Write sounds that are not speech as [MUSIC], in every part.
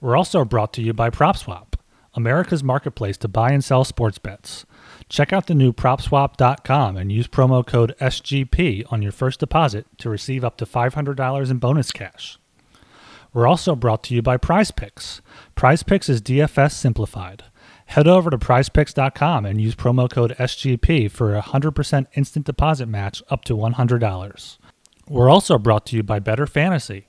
We're also brought to you by PropSwap, America's marketplace to buy and sell sports bets. Check out the new PropSwap.com and use promo code SGP on your first deposit to receive up to $500 in bonus cash. We're also brought to you by PrizePicks. PrizePicks is DFS simplified. Head over to prizepicks.com and use promo code SGP for a 100% instant deposit match up to $100. We're also brought to you by Better Fantasy.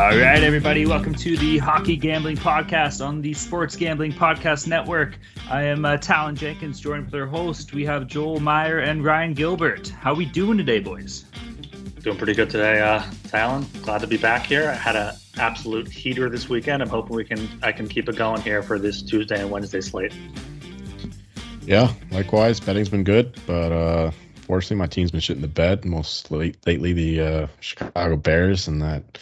All right, everybody, welcome to the Hockey Gambling Podcast on the Sports Gambling Podcast Network. I am uh, Talon Jenkins, joined with our host. We have Joel Meyer and Ryan Gilbert. How are we doing today, boys? Doing pretty good today, uh, Talon. Glad to be back here. I had an absolute heater this weekend. I'm hoping we can I can keep it going here for this Tuesday and Wednesday slate. Yeah, likewise. Betting's been good, but uh, fortunately, my team's been shitting the bed. Most late, lately, the uh, Chicago Bears and that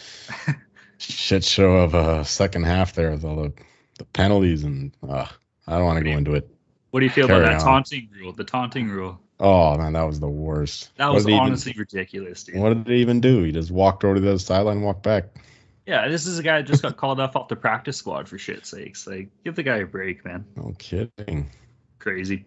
[LAUGHS] shit show of uh, second half there with all the, the penalties and uh, I don't want to go into it. What do you feel Carry about that on. taunting rule? The taunting rule. Oh man, that was the worst. That was honestly ridiculous, dude. What did he even do? He just walked over to the sideline, and walked back. Yeah, this is a guy that just got called off off the practice squad for shit's sakes. Like, give the guy a break, man. No kidding. Crazy.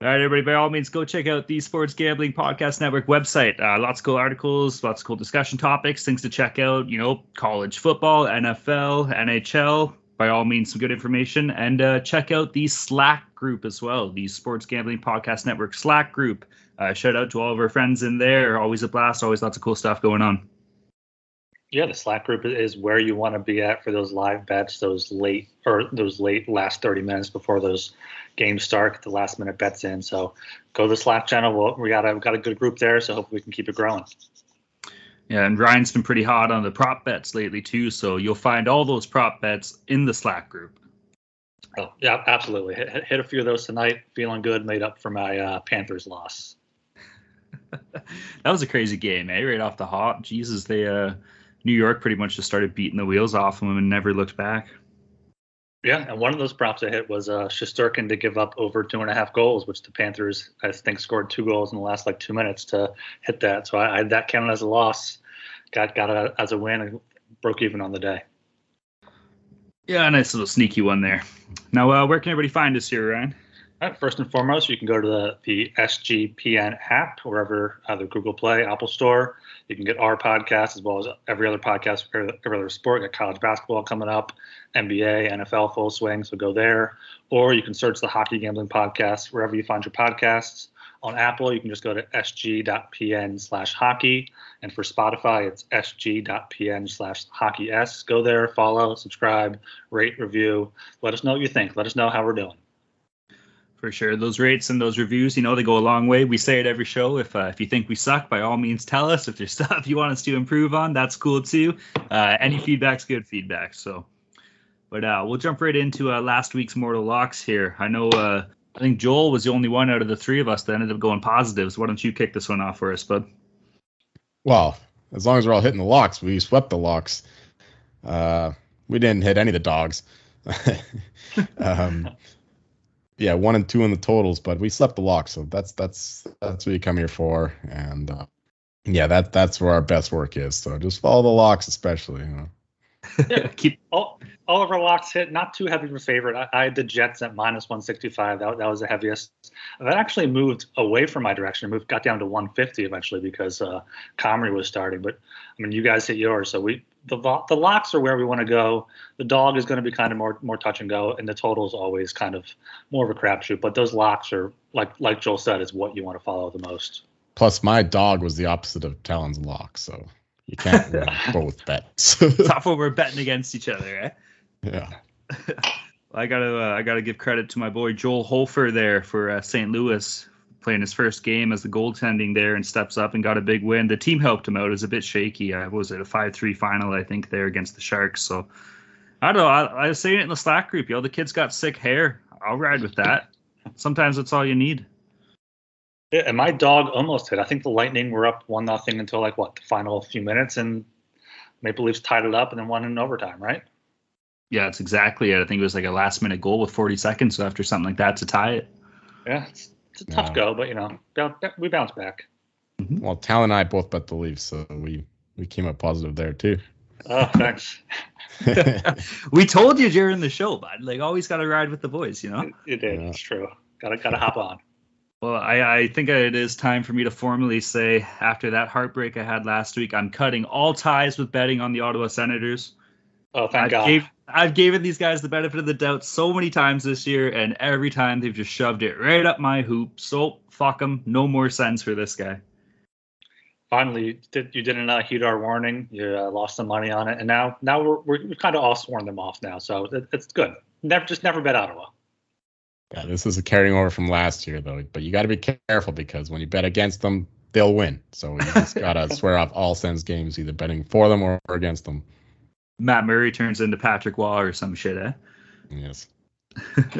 All right, everybody, by all means, go check out the Sports Gambling Podcast Network website. Uh, lots of cool articles, lots of cool discussion topics, things to check out. You know, college football, NFL, NHL. By all means, some good information. And uh, check out the Slack group as well, the Sports Gambling Podcast Network Slack group. Uh, shout out to all of our friends in there. Always a blast, always lots of cool stuff going on. Yeah, the Slack group is where you want to be at for those live bets, those late or those late last 30 minutes before those games start, the last minute bets in. So go to the Slack channel. We'll, we got a we got a good group there, so hopefully we can keep it growing. Yeah, and Ryan's been pretty hot on the prop bets lately too, so you'll find all those prop bets in the Slack group. Oh, yeah, absolutely. Hit, hit- a few of those tonight. Feeling good. Made up for my uh, Panthers loss. [LAUGHS] that was a crazy game, eh? Right off the hop. Jesus, they uh New York pretty much just started beating the wheels off them and never looked back. Yeah, and one of those props I hit was uh, Shesterkin to give up over two and a half goals, which the Panthers I think scored two goals in the last like two minutes to hit that. So I, I had that counted as a loss. Got got it as a win and broke even on the day. Yeah, a nice little sneaky one there. Now, uh, where can everybody find us here, Ryan? Right, first and foremost, you can go to the, the SGPN app, wherever either Google Play, Apple Store. You can get our podcast as well as every other podcast, every every other sport. Got college basketball coming up, NBA, NFL full swing. So go there, or you can search the Hockey Gambling Podcast wherever you find your podcasts. On Apple, you can just go to sg.pn slash hockey. And for Spotify, it's sg.pn slash hockey s. Go there, follow, subscribe, rate, review. Let us know what you think. Let us know how we're doing. For sure, those rates and those reviews, you know, they go a long way. We say it every show. If uh, if you think we suck, by all means, tell us. If there's [LAUGHS] stuff you want us to improve on, that's cool too. Uh, any feedback's good feedback. So, but uh, we'll jump right into uh, last week's Mortal Locks here. I know. Uh, I think Joel was the only one out of the three of us that ended up going positives. Why don't you kick this one off for us, bud? Well, as long as we're all hitting the locks, we swept the locks. Uh, we didn't hit any of the dogs. [LAUGHS] um, yeah, one and two in the totals, but we slept the lock, so that's that's that's what you come here for. And uh, yeah, that that's where our best work is. So just follow the locks, especially. You know. Keep all, all of our locks hit. Not too heavy of a favorite. I, I had the Jets at minus 165. That, that was the heaviest. That actually moved away from my direction. Moved got down to 150 eventually because uh, Comrie was starting. But I mean, you guys hit yours, so we the the locks are where we want to go. The dog is going to be kind of more more touch and go, and the total is always kind of more of a crapshoot. But those locks are like like Joel said, is what you want to follow the most. Plus, my dog was the opposite of Talon's lock, so you can't win [LAUGHS] both bets. [LAUGHS] Tough when we're betting against each other, eh? Yeah. [LAUGHS] I gotta uh, I gotta give credit to my boy Joel Hofer there for uh, St. Louis playing his first game as the goaltending there and steps up and got a big win. The team helped him out. It was a bit shaky. Uh, I was at a five three final I think there against the Sharks. So I don't know. I, I was saying it in the Slack group. Yo, the kid's got sick hair. I'll ride with that. Sometimes that's all you need. Yeah, and my dog almost hit. I think the Lightning were up one nothing until like what the final few minutes, and Maple Leafs tied it up and then won in overtime, right? Yeah, that's exactly it. I think it was like a last minute goal with 40 seconds after something like that to tie it. Yeah, it's, it's a tough go, but you know, we bounce back. Mm-hmm. Well, Tal and I both bet the Leafs, so we we came up positive there too. Oh, thanks. [LAUGHS] [LAUGHS] we told you during the show, bud. Like, always got to ride with the boys, you know. You, you did. Yeah. It's true. Got to got to hop on. Well, I, I think it is time for me to formally say, after that heartbreak I had last week, I'm cutting all ties with betting on the Ottawa Senators. Oh, thank I've God. Gave, I've given these guys the benefit of the doubt so many times this year, and every time they've just shoved it right up my hoop. So fuck them. No more sense for this guy. Finally, you, did, you didn't uh, heed our warning. You uh, lost some money on it, and now now we're, we're kind of all sworn them off now. So it, it's good. Never just never bet Ottawa. Yeah, this is a carrying over from last year though. But you got to be careful because when you bet against them, they'll win. So you just [LAUGHS] gotta swear off all Sens games, either betting for them or against them. Matt Murray turns into Patrick Roy or some shit, eh? Yes. [LAUGHS]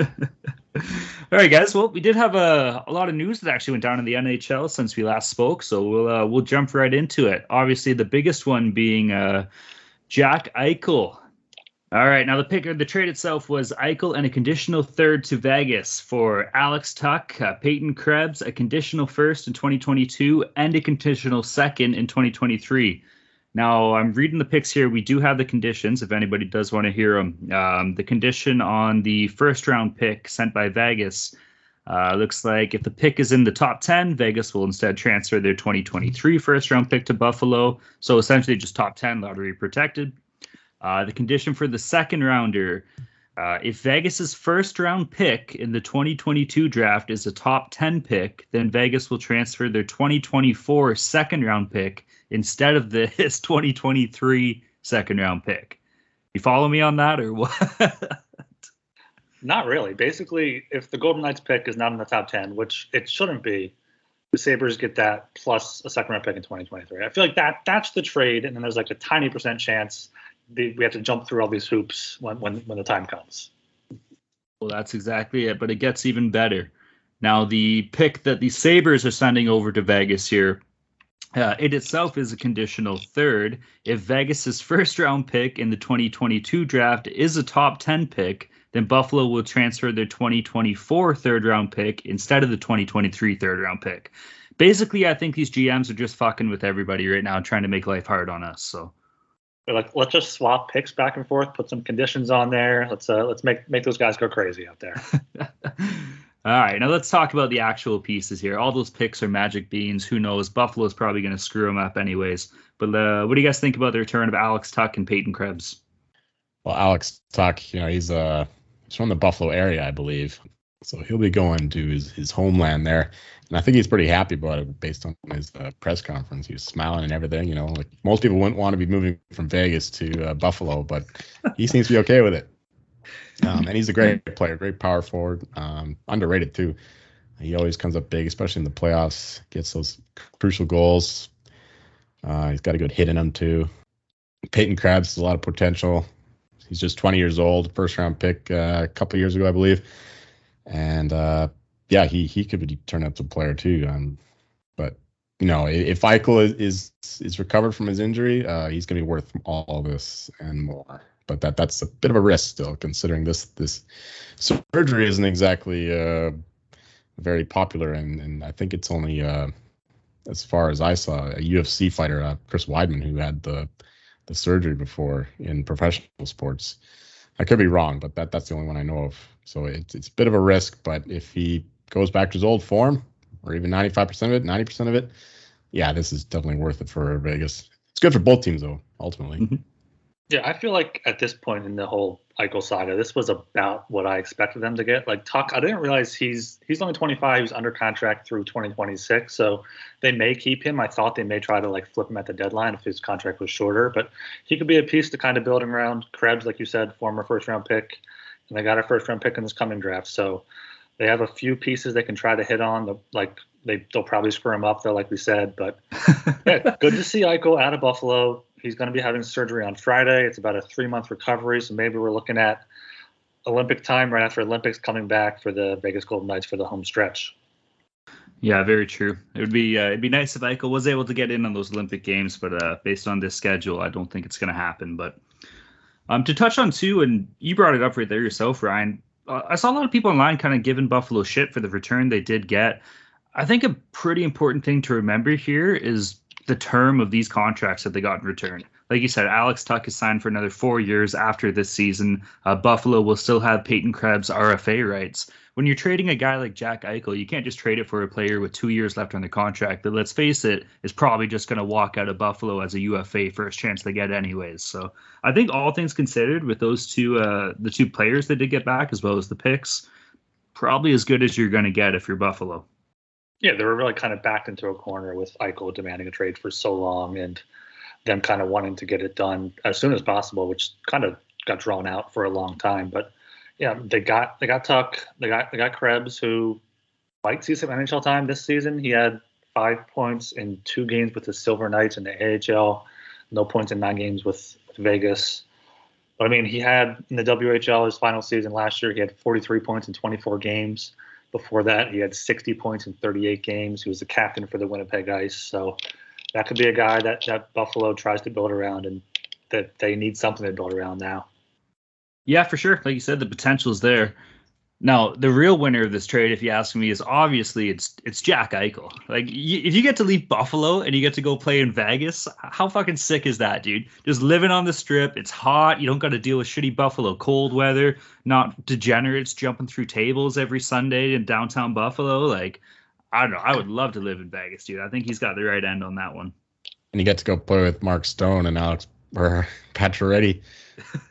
All right, guys. Well, we did have a, a lot of news that actually went down in the NHL since we last spoke, so we'll uh, we'll jump right into it. Obviously, the biggest one being uh, Jack Eichel. All right, now the pick the trade itself was Eichel and a conditional third to Vegas for Alex Tuch, uh, Peyton Krebs, a conditional first in 2022, and a conditional second in 2023. Now, I'm reading the picks here. We do have the conditions if anybody does want to hear them. Um, the condition on the first round pick sent by Vegas uh, looks like if the pick is in the top 10, Vegas will instead transfer their 2023 first round pick to Buffalo. So essentially just top 10 lottery protected. Uh, the condition for the second rounder uh, if Vegas's first round pick in the 2022 draft is a top 10 pick, then Vegas will transfer their 2024 second round pick instead of this [LAUGHS] 2023 second round pick. You follow me on that or what? [LAUGHS] not really. Basically, if the Golden Knights pick is not in the top 10, which it shouldn't be, the Sabres get that plus a second round pick in 2023. I feel like that that's the trade, and then there's like a tiny percent chance we have to jump through all these hoops when, when, when the time comes. Well, that's exactly it, but it gets even better. Now, the pick that the Sabres are sending over to Vegas here, uh, it itself is a conditional third. If Vegas's first round pick in the 2022 draft is a top 10 pick, then Buffalo will transfer their 2024 third round pick instead of the 2023 third round pick. Basically, I think these GMs are just fucking with everybody right now, trying to make life hard on us. So they're like, let's just swap picks back and forth, put some conditions on there. Let's uh, let's make make those guys go crazy out there. [LAUGHS] All right, now let's talk about the actual pieces here. All those picks are magic beans. Who knows? Buffalo's probably going to screw them up anyways. But uh, what do you guys think about the return of Alex Tuch and Peyton Krebs? Well, Alex Tuch, you know, he's uh he's from the Buffalo area, I believe. So he'll be going to his, his homeland there. And I think he's pretty happy about it based on his uh, press conference. He was smiling and everything. You know, like most people wouldn't want to be moving from Vegas to uh, Buffalo, but he seems to be okay with it. Um, and he's a great player, great power forward, um, underrated too. He always comes up big, especially in the playoffs, gets those crucial goals. Uh, he's got a good hit in him too. Peyton Krebs has a lot of potential. He's just 20 years old, first round pick uh, a couple years ago, I believe and uh, yeah, he he could turn up a player too. Um, but you know, if Eichel is is, is recovered from his injury, uh, he's going to be worth all this and more. But that that's a bit of a risk still, considering this this surgery isn't exactly uh, very popular, and and I think it's only uh, as far as I saw a UFC fighter, uh, Chris Weidman, who had the the surgery before in professional sports. I could be wrong, but that that's the only one I know of. So it's it's a bit of a risk, but if he goes back to his old form, or even 95% of it, 90% of it, yeah, this is definitely worth it for Vegas. It's good for both teams though, ultimately. Mm-hmm. Yeah, I feel like at this point in the whole Eichel saga, this was about what I expected them to get. Like Tuch, I didn't realize he's he's only 25. He's under contract through 2026, so they may keep him. I thought they may try to like flip him at the deadline if his contract was shorter, but he could be a piece to kind of building around. Krebs, like you said, former first round pick, and they got a first round pick in this coming draft, so they have a few pieces they can try to hit on. The, like they they'll probably screw him up though, like we said. But [LAUGHS] yeah, good to see Eichel out of Buffalo he's going to be having surgery on Friday. It's about a three month recovery, so maybe we're looking at Olympic time right after Olympics coming back for the Vegas Golden Knights for the home stretch. Yeah, very true. It would be uh, it'd be nice if Eichel was able to get in on those Olympic games, but uh, based on this schedule, I don't think it's going to happen. But um, to touch on too, and you brought it up right there yourself, Ryan. Uh, I saw a lot of people online kind of giving Buffalo shit for the return they did get. I think a pretty important thing to remember here is the term of these contracts that they got in return. Like you said, Alex Tuch is signed for another four years after this season. Uh, Buffalo will still have Peyton Krebs RFA rights. When you're trading a guy like Jack Eichel, you can't just trade it for a player with two years left on the contract that, let's face it, is probably just going to walk out of Buffalo as a UFA first chance they get anyways. So I think all things considered, with those two, uh, the two players they did get back as well as the picks, probably as good as you're going to get if you're Buffalo yeah, they were really kind of backed into a corner with Eichel demanding a trade for so long and them kind of wanting to get it done as soon as possible, which kind of got drawn out for a long time. But yeah, they got they got Tuch, they got they got Krebs, who might see some NHL time this season. He had five points in two games with the Silver Knights in the AHL, no points in nine games with, with Vegas. But I mean, he had in the WHL his final season last year. He had 43 points in 24 games. Before that, he had 60 points in 38 games. He was the captain for the Winnipeg Ice. So that could be a guy that, that Buffalo tries to build around and that they need something to build around now. Yeah, for sure. Like you said, the potential is there. Now, the real winner of this trade, if you ask me, is obviously it's it's Jack Eichel. Like, if you get to leave Buffalo and you get to go play in Vegas, how fucking sick is that, dude? Just living on the strip, it's hot. You don't got to deal with shitty Buffalo cold weather, not degenerates jumping through tables every Sunday in downtown Buffalo. Like, I don't know. I would love to live in Vegas, dude. I think he's got the right end on that one. And you get to go play with Mark Stone and Alex or Pacioretty. [LAUGHS]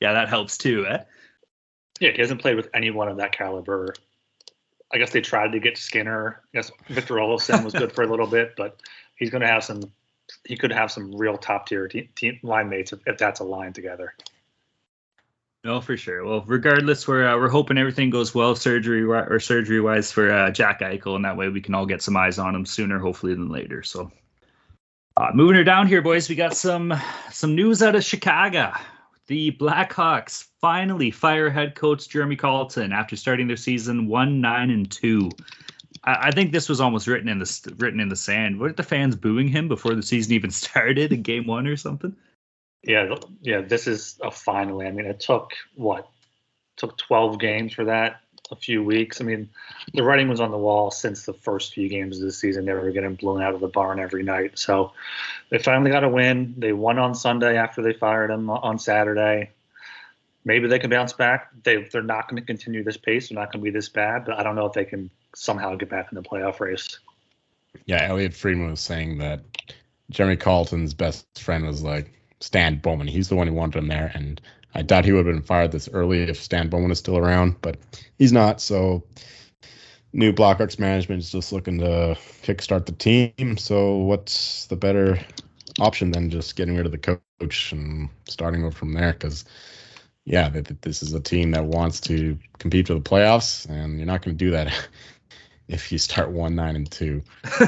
yeah, that helps too, eh? Yeah, he hasn't played with anyone of that caliber. I guess they tried to get Skinner. I guess Victor Olofsson was good for a little bit, but he's going to have some. He could have some real top tier team, team line mates if, if that's a line together. No, for sure. Well, regardless, we're uh, we're hoping everything goes well surgery or surgery wise for uh, Jack Eichel, and that way we can all get some eyes on him sooner, hopefully, than later. So, uh, moving her down here, boys, we got some some news out of Chicago the Blackhawks finally fire head coach Jeremy Colliton after starting their season one nine and two. I, think this was almost written in the written in the sand. Weren't the fans booing him before the season even [LAUGHS] started in Game One or something? Yeah, yeah. This is a finally. I mean, it took what? Took twelve games for that a few weeks. I mean, the writing was on the wall since the first few games of the season. They were getting blown out of the barn every night. So they finally got a win. They won on Sunday after they fired him on Saturday. Maybe they can bounce back. They they're not going to continue this pace. They're not going to be this bad. But I don't know if they can somehow get back in the playoff race. Yeah, Elliotte Friedman was saying that Jeremy Colliton's best friend was like Stan Bowman. He's the one who wanted him there, and I doubt he would have been fired this early if Stan Bowman is still around, but he's not. So new Blackhawks management is just looking to kickstart the team. So what's the better option than just getting rid of the coach and starting over from there? Because yeah, this is a team that wants to compete for the playoffs, and you're not going to do that [LAUGHS] if you start one nine and two. [LAUGHS]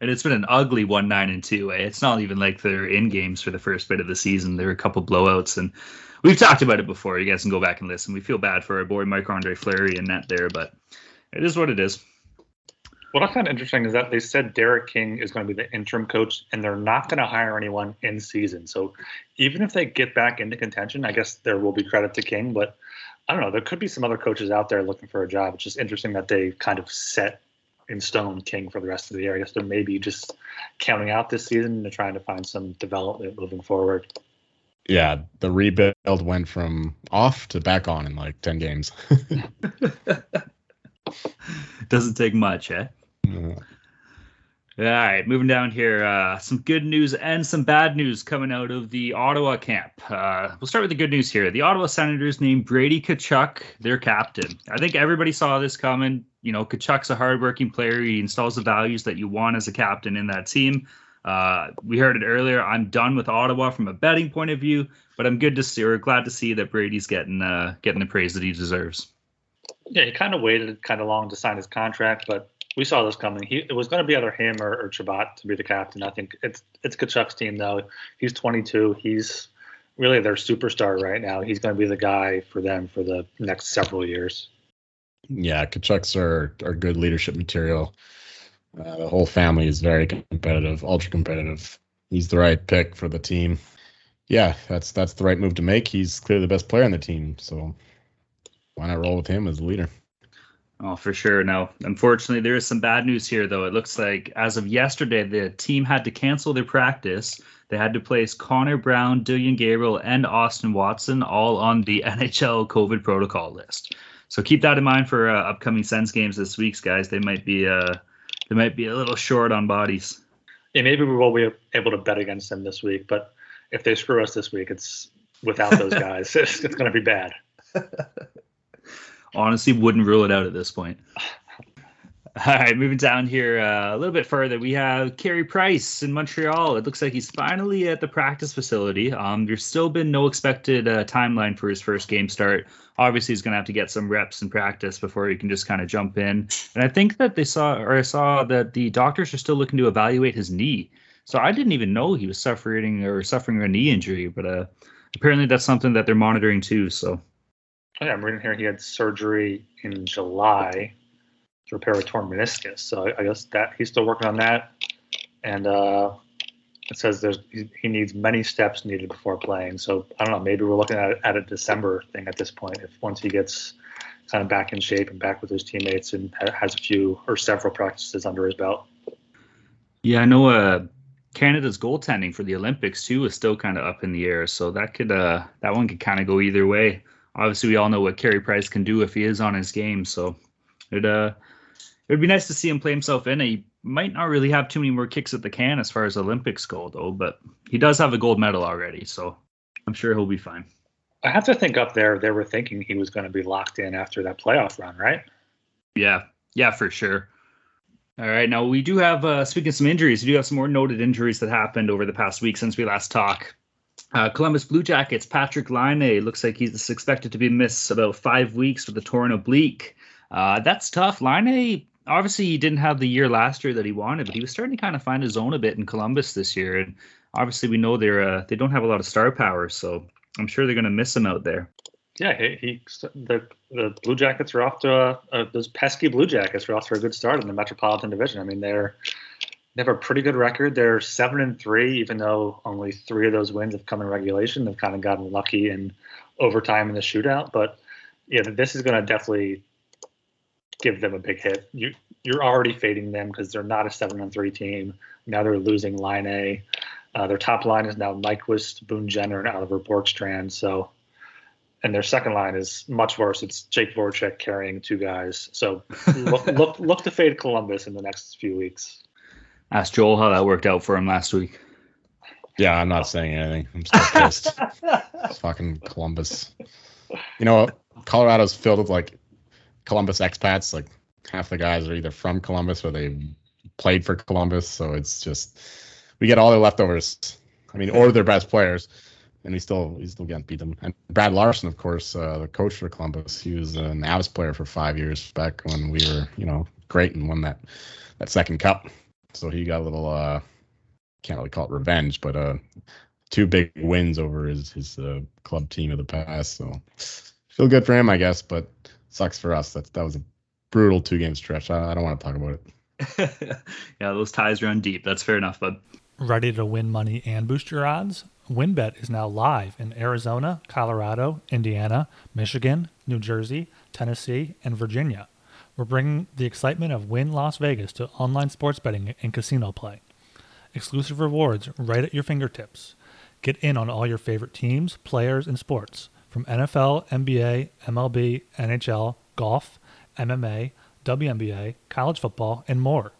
and it's been an ugly one nine and two. Eh? It's not even like they're in games for the first bit of the season. There were a couple blowouts, and we've talked about it before. You guys can go back and listen. We feel bad for our boy Marc-Andre Fleury and net there, but it is what it is. What I find interesting is that they said Derek King is going to be the interim coach, and they're not going to hire anyone in season. So even if they get back into contention, I guess there will be credit to King. But I don't know. There could be some other coaches out there looking for a job. It's just interesting that they kind of set in stone king for the rest of the year. I guess they're maybe just counting out this season and trying to find some development moving forward. Yeah, the rebuild went from off to back on in like 10 games. [LAUGHS] Doesn't take much, eh? All right, moving down here. Uh, some good news and some bad news coming out of the Ottawa camp. Uh, we'll start with the good news here. The Ottawa Senators named Brady Tkachuk their captain. I think everybody saw this coming. You know, Tkachuk's a hardworking player. He installs the values that you want as a captain in that team. Uh, we heard it earlier. I'm done with Ottawa from a betting point of view, but I'm good to see or glad to see that Brady's getting uh, getting the praise that he deserves. Yeah, he kind of waited kind of long to sign his contract, but we saw this coming. He it was going to be either him or, or Chabot to be the captain. I think it's it's Tkachuk's team though. He's 22. He's really their superstar right now. He's going to be the guy for them for the next several years. yeah, Tkachuks are, are good leadership material. Uh, the whole family is very competitive, ultra competitive. He's the right pick for the team. Yeah, that's that's the right move to make. He's clearly the best player on the team, so why not roll with him as leader? Oh, for sure. Now, unfortunately, there is some bad news here, though. It looks like as of yesterday, the team had to cancel their practice. They had to place Connor Brown, Dylan Gambrell, and Austin Watson all on the [LAUGHS] NHL COVID protocol list. So keep that in mind for uh, upcoming Sens games this week, guys. They might be uh, they might be a little short on bodies. Yeah, maybe we will be able to bet against them this week, but if they screw us this week, it's without those [LAUGHS] guys. it's, it's going to be bad. [LAUGHS] Honestly, wouldn't rule it out at this point. All right, moving down here uh, a little bit further, we have Carey Price in Montreal. It looks like he's finally at the practice facility. Um, there's still been no expected uh, timeline for his first game start. Obviously, he's going to have to get some reps in practice before he can just kind of jump in. And I think that they saw, or I saw that the doctors are still looking to evaluate his knee. So I didn't even know he was suffering or suffering a knee injury, but uh, apparently that's something that they're monitoring too. So Yeah, I'm reading here he had surgery in July to repair a torn meniscus. So I, guess that he's still working on that. And uh, it says there's he, needs many steps needed before playing. So I don't know. Maybe we're looking at, at a December thing at this point. If once he gets kind of back in shape and back with his teammates and ha- has a few or several practices under his belt. Yeah, I know. Uh, Canada's goaltending for the Olympics too is still kind of up in the air, so that could uh, that one could kind of go either way. Obviously, we all know what Carey Price can do if he is on his game, so it uh it would be nice to see him play himself in. He might not really have too many more kicks at the can as far as Olympics go, though, but he does have a gold medal already, so I'm sure he'll be fine. I have to think up there they were thinking he was going to be locked in after that playoff run, right? Yeah, yeah, for sure. All right, now we do have, uh, speaking of some injuries, we do have some more noted injuries that happened over the past week since we last talked. Uh, Columbus Blue Jackets, Patrick Laine looks like he's expected to be missed about five weeks with a torn oblique. Uh, that's tough. Laine obviously he didn't have the year last year that he wanted, but he was starting to kind of find his own a bit in Columbus this year. And obviously we know they're uh, they don't have a lot of star power, so I'm sure they're going to miss him out there. Yeah, he, he the the Blue Jackets are off to a, a, those pesky Blue Jackets are off to a good start in the Metropolitan Division. I mean, they're they have a pretty good record. They're seven and three, even though only three of those wins have come in regulation. They've kind of gotten lucky in overtime in the shootout. But yeah, this is going to definitely give them a big hit. You you're already fading them because they're not a seven and three team. Now they're losing line A. Uh, their top line is now Nyquist, Boone Jenner, and Oliver Bjorkstrand. So and their second line is much worse. It's Jake Voracek carrying two guys. So look, [LAUGHS] look, look to fade Columbus in the next few weeks. Ask Joel how that worked out for him last week. Yeah, I'm not saying anything. I'm still pissed. it's [LAUGHS] fucking Columbus. You know, Colorado's filled with like Columbus expats. Like half the guys are either from Columbus or they played for Columbus. So it's just we get all their leftovers. I mean, or their best players and we still we still can't beat them. And Brad Larsen, of course, uh, the coach for Columbus, he was an Avs player for five years back when we were, you know, great and won that that second cup. So he got a little uh can't really call it revenge, but uh two big wins over his his uh, club team of the past. So feel good for him, I guess, but sucks for us. That that was a brutal two game stretch. I, I don't want to talk about it. [LAUGHS] yeah, those ties run deep. That's fair enough, bud. Ready to win money and boost your odds? WynnBET is now live in Arizona, Colorado, Indiana, Michigan, New Jersey, Tennessee, and Virginia. We're bringing the excitement of Wynn Las Vegas to online sports betting and casino play. Exclusive rewards right at your fingertips. Get in on all your favorite teams, players, and sports from NFL, NBA, MLB, NHL, golf, MMA, WNBA, college football, and more.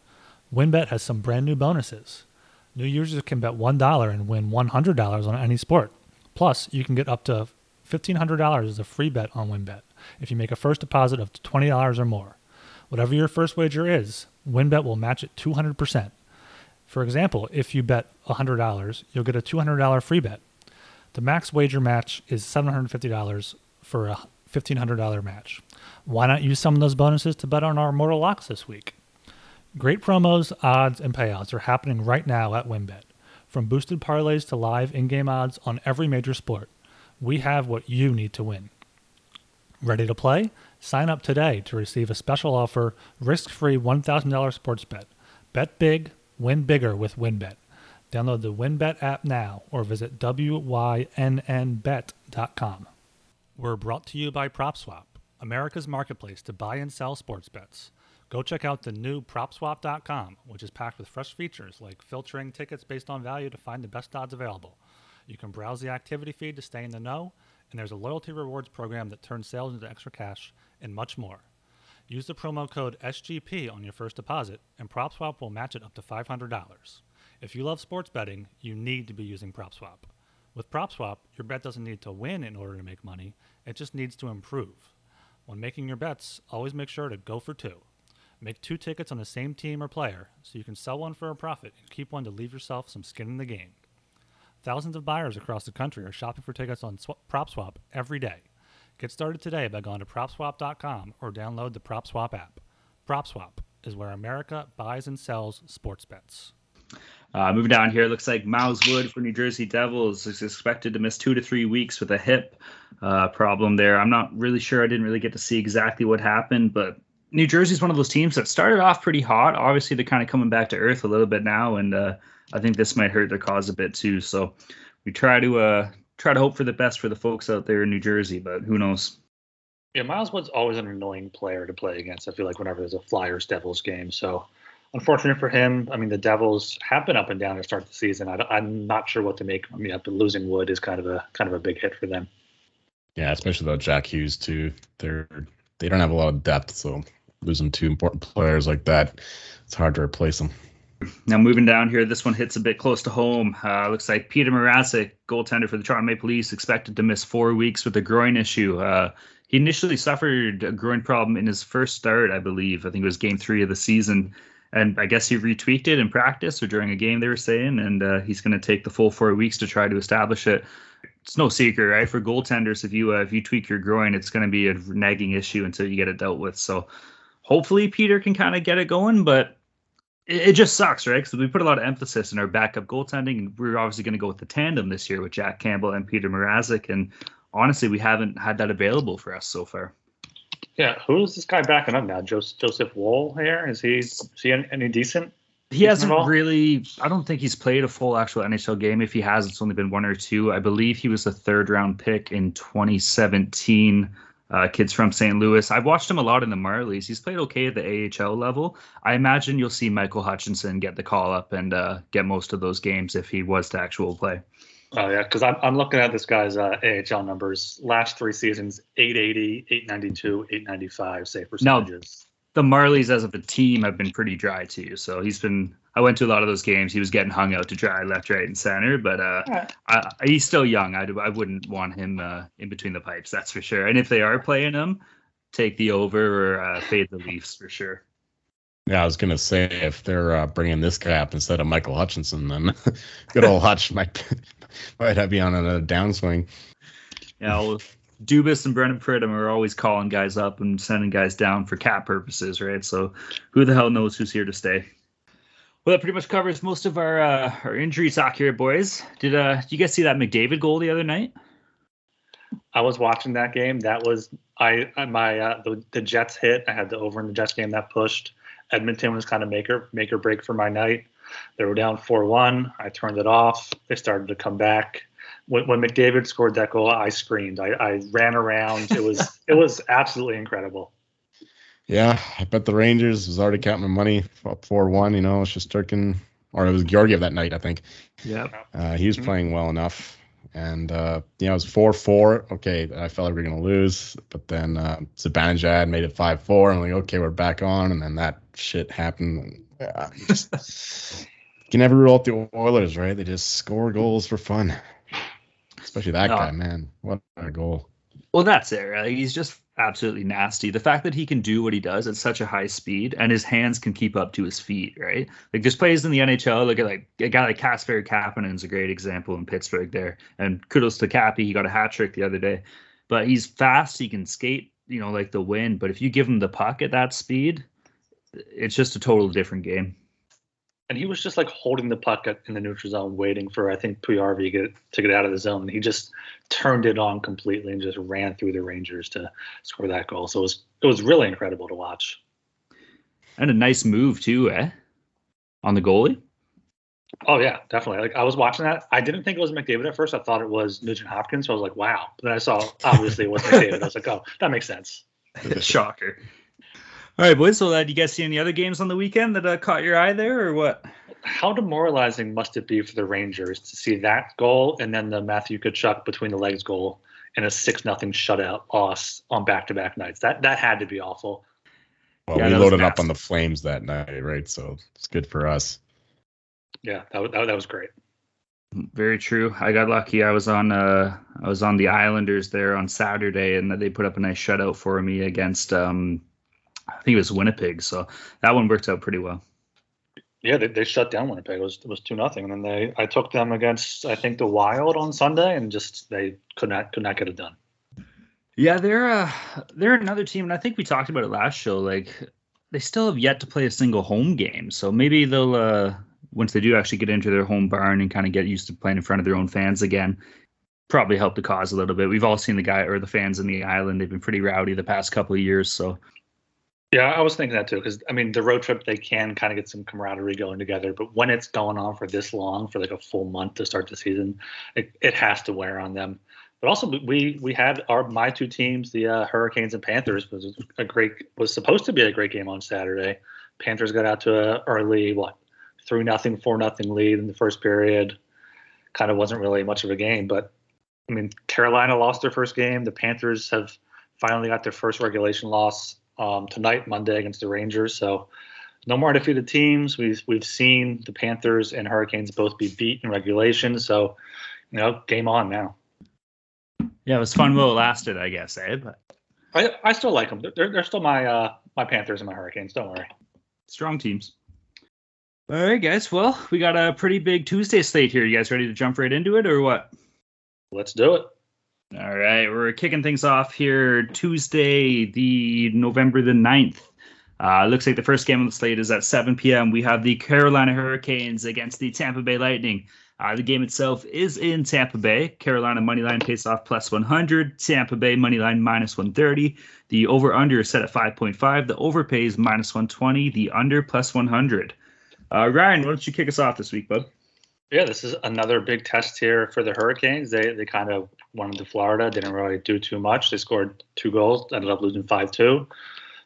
WynnBET has some brand new bonuses. New users can bet $1 and win $100 on any sport. Plus, you can get up to $1,500 as a free bet on WynnBET if you make a first deposit of $20 or more. Whatever your first wager is, WynnBET will match it 200%. For example, if you bet $100, you'll get a $200 free bet. The max wager match is $750 for a $1,500 match. Why not use some of those bonuses to bet on our Mortal Locks this week? Great promos, odds, and payouts are happening right now at WynnBET. From boosted parlays to live in game odds on every major sport, we have what you need to win. Ready to play? Sign up today to receive a special offer risk free $1,000 sports bet. Bet big, win bigger with WynnBET. Download the WynnBET app now or visit WYNNBet.com. We're brought to you by PropSwap, America's marketplace to buy and sell sports bets. Go check out the new PropSwap.com, which is packed with fresh features like filtering tickets based on value to find the best odds available. You can browse the activity feed to stay in the know, and there's a loyalty rewards program that turns sales into extra cash, and much more. Use the promo code SGP on your first deposit, and PropSwap will match it up to $500. If you love sports betting, you need to be using PropSwap. With PropSwap, your bet doesn't need to win in order to make money, it just needs to improve. When making your bets, always make sure to go for two. Make two tickets on the same team or player so you can sell one for a profit and keep one to leave yourself some skin in the game. Thousands of buyers across the country are shopping for tickets on Sw- PropSwap every day. Get started today by going to PropSwap.com or download the PropSwap app. PropSwap is where America buys and sells sports bets. Uh, moving down here, it looks like Miles Wood for New Jersey Devils is expected to miss two to three weeks with a hip uh, problem there. I'm not really sure. I didn't really get to see exactly what happened, but New Jersey's one of those teams that started off pretty hot. Obviously, they're kind of coming back to earth a little bit now, and uh, I think this might hurt their cause a bit too. So we try to uh, try to hope for the best for the folks out there in New Jersey, but who knows? Yeah, Miles Wood's always an annoying player to play against. I feel like whenever there's a Flyers Devils game. So unfortunate for him. I mean, the Devils have been up and down to start the season. I, am not sure what to make. I mean, but losing Wood is kind of a kind of a big hit for them. Yeah, especially though Jack Hughes too. They're they don't have a lot of depth, so losing two important players like that, it's hard to replace them. Now moving down here, this one hits a bit close to home. Uh, looks like Peter Mrazek, goaltender for the Toronto Maple Leafs, expected to miss four weeks with a groin issue. Uh, he initially suffered a groin problem in his first start, I believe. I think it was Game Three of the season, and I guess he retweaked it in practice or during a game. They were saying, and uh, he's going to take the full four weeks to try to establish it. It's no secret, right? For goaltenders, if you uh, if you tweak your groin, it's going to be a nagging issue until you get it dealt with. So hopefully Peter can kind of get it going, but it, it just sucks, right? Because we put a lot of emphasis in our backup goaltending, and we're obviously going to go with the tandem this year with Jack Campbell and Peter Mrazek, and honestly, we haven't had that available for us so far. Yeah, who's this guy backing up now? Joseph, Joseph Woll here? Is he is he any, any decent? He hasn't really. I don't think he's played a full actual NHL game. If he has, it's only been one or two. I believe he was a third round pick in 2017 uh, kids from St. Louis. I've watched him a lot in the Marlies. He's played okay at the AHL level. I imagine you'll see Michael Hutchinson get the call up and uh, get most of those games if he was to actual play. Oh yeah, because I'm, I'm looking at this guy's uh, AHL numbers. Last three seasons: 880, 892, 895 save percentages. Now, the Marlies as of a team have been pretty dry too. So he's been I went to a lot of those games. He was getting hung out to dry left, right, and center. But uh, yeah. I, he's still young. I, I wouldn't want him uh, in between the pipes. That's for sure. And if they are playing him, take the over or uh, fade the Leafs for sure. Yeah, I was gonna say if they're uh, bringing this guy up instead of Michael Hutchinson, then [LAUGHS] good old Hutch might [LAUGHS] might have you on a downswing. Yeah, well, Dubas and Brendan Pridham are always calling guys up and sending guys down for cap purposes, right? So who the hell knows who's here to stay? Well, that pretty much covers most of our uh, our injury talk here, boys. Did uh did you guys see that McDavid goal the other night? I was watching that game. That was I my uh, the, the Jets hit. I had the over in the Jets game that pushed. Edmonton was kind of make or make or break for my night. They were down four one. I turned it off. They started to come back. When, when McDavid scored that goal, I screamed. I, I ran around. It was [LAUGHS] it was absolutely incredible. Yeah, I bet the Rangers was already counting my money up four one. You know, Shesterkin or it was Georgiev that night, I think. Yeah. Uh, he was Mhm. playing well enough, and uh, you know, it was four four. Okay, I felt like we were gonna lose, but then uh, Zibanejad made it five four. I'm like, okay, we're back on, and then that shit happened. Yeah, [LAUGHS] you just you can never rule out the Oilers, right? They just score goals for fun. Especially that No. guy, man. What a goal! Well, that's it. Right? He's just absolutely nasty. The fact that he can do what he does at such a high speed and his hands can keep up to his feet, right? Like just plays in the NHL. Look at like a guy like Kasper is a great example in Pittsburgh there. And kudos to Cappy, he got a hat trick the other day. But he's fast. He can skate, you know, like the wind. But if you give him the puck at that speed, it's just a total different game. And he was just like holding the puck in the neutral zone, waiting for I think Puyarvi to get to get out of the zone. And he just turned it on completely and just ran through the Rangers to score that goal. So it was it was really incredible to watch. And a nice move too, eh? On the goalie. Oh yeah, definitely. Like I was watching that. I didn't think it was McDavid at first. I thought it was Nugent Hopkins. So I was like, wow. But then I saw obviously it was [LAUGHS] McDavid. I was like, oh, that makes sense. [LAUGHS] Shocker. All right, boys. So, uh, do you guys see any other games on the weekend that uh, caught your eye there, or what? How demoralizing must it be for the Rangers to see that goal and then the Matthew Tkachuk between the legs goal and a six nothing shutout loss on back to back nights? That that had to be awful. Well, Yeah, we loaded up on the Flames that night, right? So it's good for us. Yeah, that was, that, that was great. Very true. I got lucky. I was on uh I was on the Islanders there on Saturday, and they put up a nice shutout for me against um I think it was Winnipeg. So that one worked out pretty well. Yeah, they, they shut down Winnipeg. It was it was two nothing, and then they I took them against I think the Wild on Sunday, and just they could not could not get it done. Yeah, they're uh they're another team, and I think we talked about it last show. Like they still have yet to play a single home game, so maybe they'll uh once they do actually get into their home barn and kind of get used to playing in front of their own fans again, probably help the cause a little bit. We've all seen the guy or the fans in the island; they've been pretty rowdy the past couple of years. So Yeah, I was thinking that too, because I mean the road trip they can kind of get some camaraderie going together, but when it's going on for this long, for like a full month to start the season, it, it has to wear on them. But also we we had our my two teams, the uh, Hurricanes and Panthers, was a great was supposed to be a great game on Saturday. Panthers got out to a early what three nothing, four nothing lead in the first period. Kind of wasn't really much of a game, but I mean Carolina lost their first game. The Panthers have finally got their first regulation loss um, tonight, Monday, against the Rangers. So no more undefeated teams. We've we've seen the Panthers and Hurricanes both be beat in regulation. So you know, game on now. yeah, it was fun while it lasted, I guess, eh? But I, I still like them. They're, they're still my uh, my Panthers and my Hurricanes. Don't worry. strong teams. All right, guys. Well, we got a pretty big Tuesday slate here. You guys ready to jump right into it, or what? Let's do it. All right, we're kicking things off here Tuesday, the November the 9th. Uh, looks like the first game on the slate is at 7 p.m. We have the Carolina Hurricanes against the Tampa Bay Lightning. Uh, the game itself is in Tampa Bay. Carolina money line pays off plus 100. Tampa Bay money line minus 130. The over under is set at 5.5. The over pays minus 120. The under plus 100. Uh, Ryan, why don't you kick us off this week, bud? Yeah, this is another big test here for the Hurricanes. They they kind of went into Florida, didn't really do too much. They scored two goals, ended up losing five two.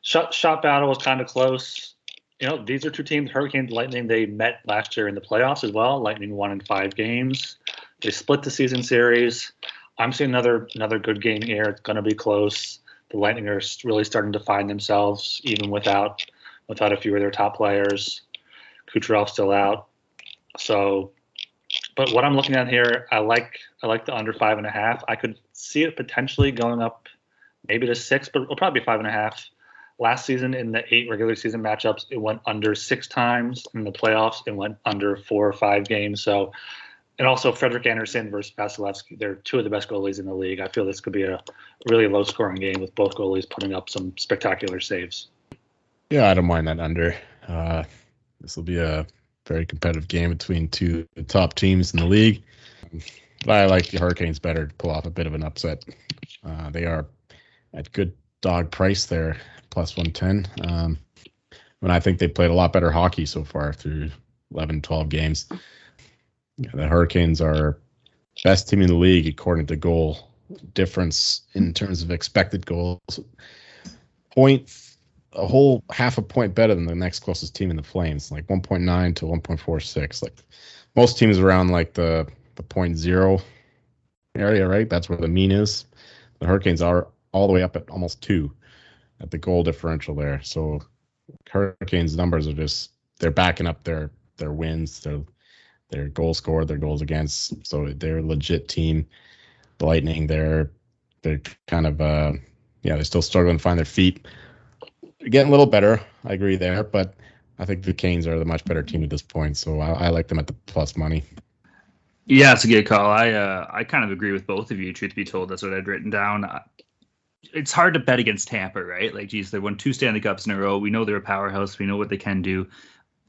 Shot shot battle was kind of close. You know, these are two teams, Hurricanes, Lightning. They met last year in the playoffs as well. Lightning won in five games. They split the season series. I'm seeing another another good game here. It's going to be close. The Lightning are really starting to find themselves, even without without a few of their top players. Kucherov still out, so but what I'm looking at here, I like I like the under five and a half. I could see it potentially going up maybe to six, but it'll probably be five and a half. Last season in the eight regular season matchups, it went under six times. In the playoffs, it went under four or five games. So, and also Frederik Andersen versus Vasilevskiy, they're two of the best goalies in the league. I feel this could be a really low scoring game with both goalies putting up some spectacular saves. Yeah, I don't mind that under. Uh, this will be a very competitive game between two top teams in the league. But I like the Hurricanes better to pull off a bit of an upset. Uh, they are at good dog price there, plus 110. Um, when I think they played a lot better hockey so far through 11, 12 games. Yeah, the Hurricanes are best team in the league according to goal difference in terms of expected goals. Point a whole half a point better than the next closest team in the Flames, like 1.9 to 1.46. Like most teams around like the the point zero area, right? That's where the mean is. The Hurricanes are all the way up at almost two at the goal differential there. So Hurricanes numbers are just they're backing up their their wins, their their goal scored, their goals against. So they're a legit team. The Lightning, they're they're kind of uh yeah, they're still struggling to find their feet. Getting a little better. I agree there, but I think the Canes are the much better team at this point. So I, I like them at the plus money. Yeah, it's a good call. I uh, I kind of agree with both of you. Truth be told, that's what I'd written down. It's hard to bet against Tampa, right? Like, geez, they won two Stanley Cups in a row. We know they're a powerhouse. We know what they can do.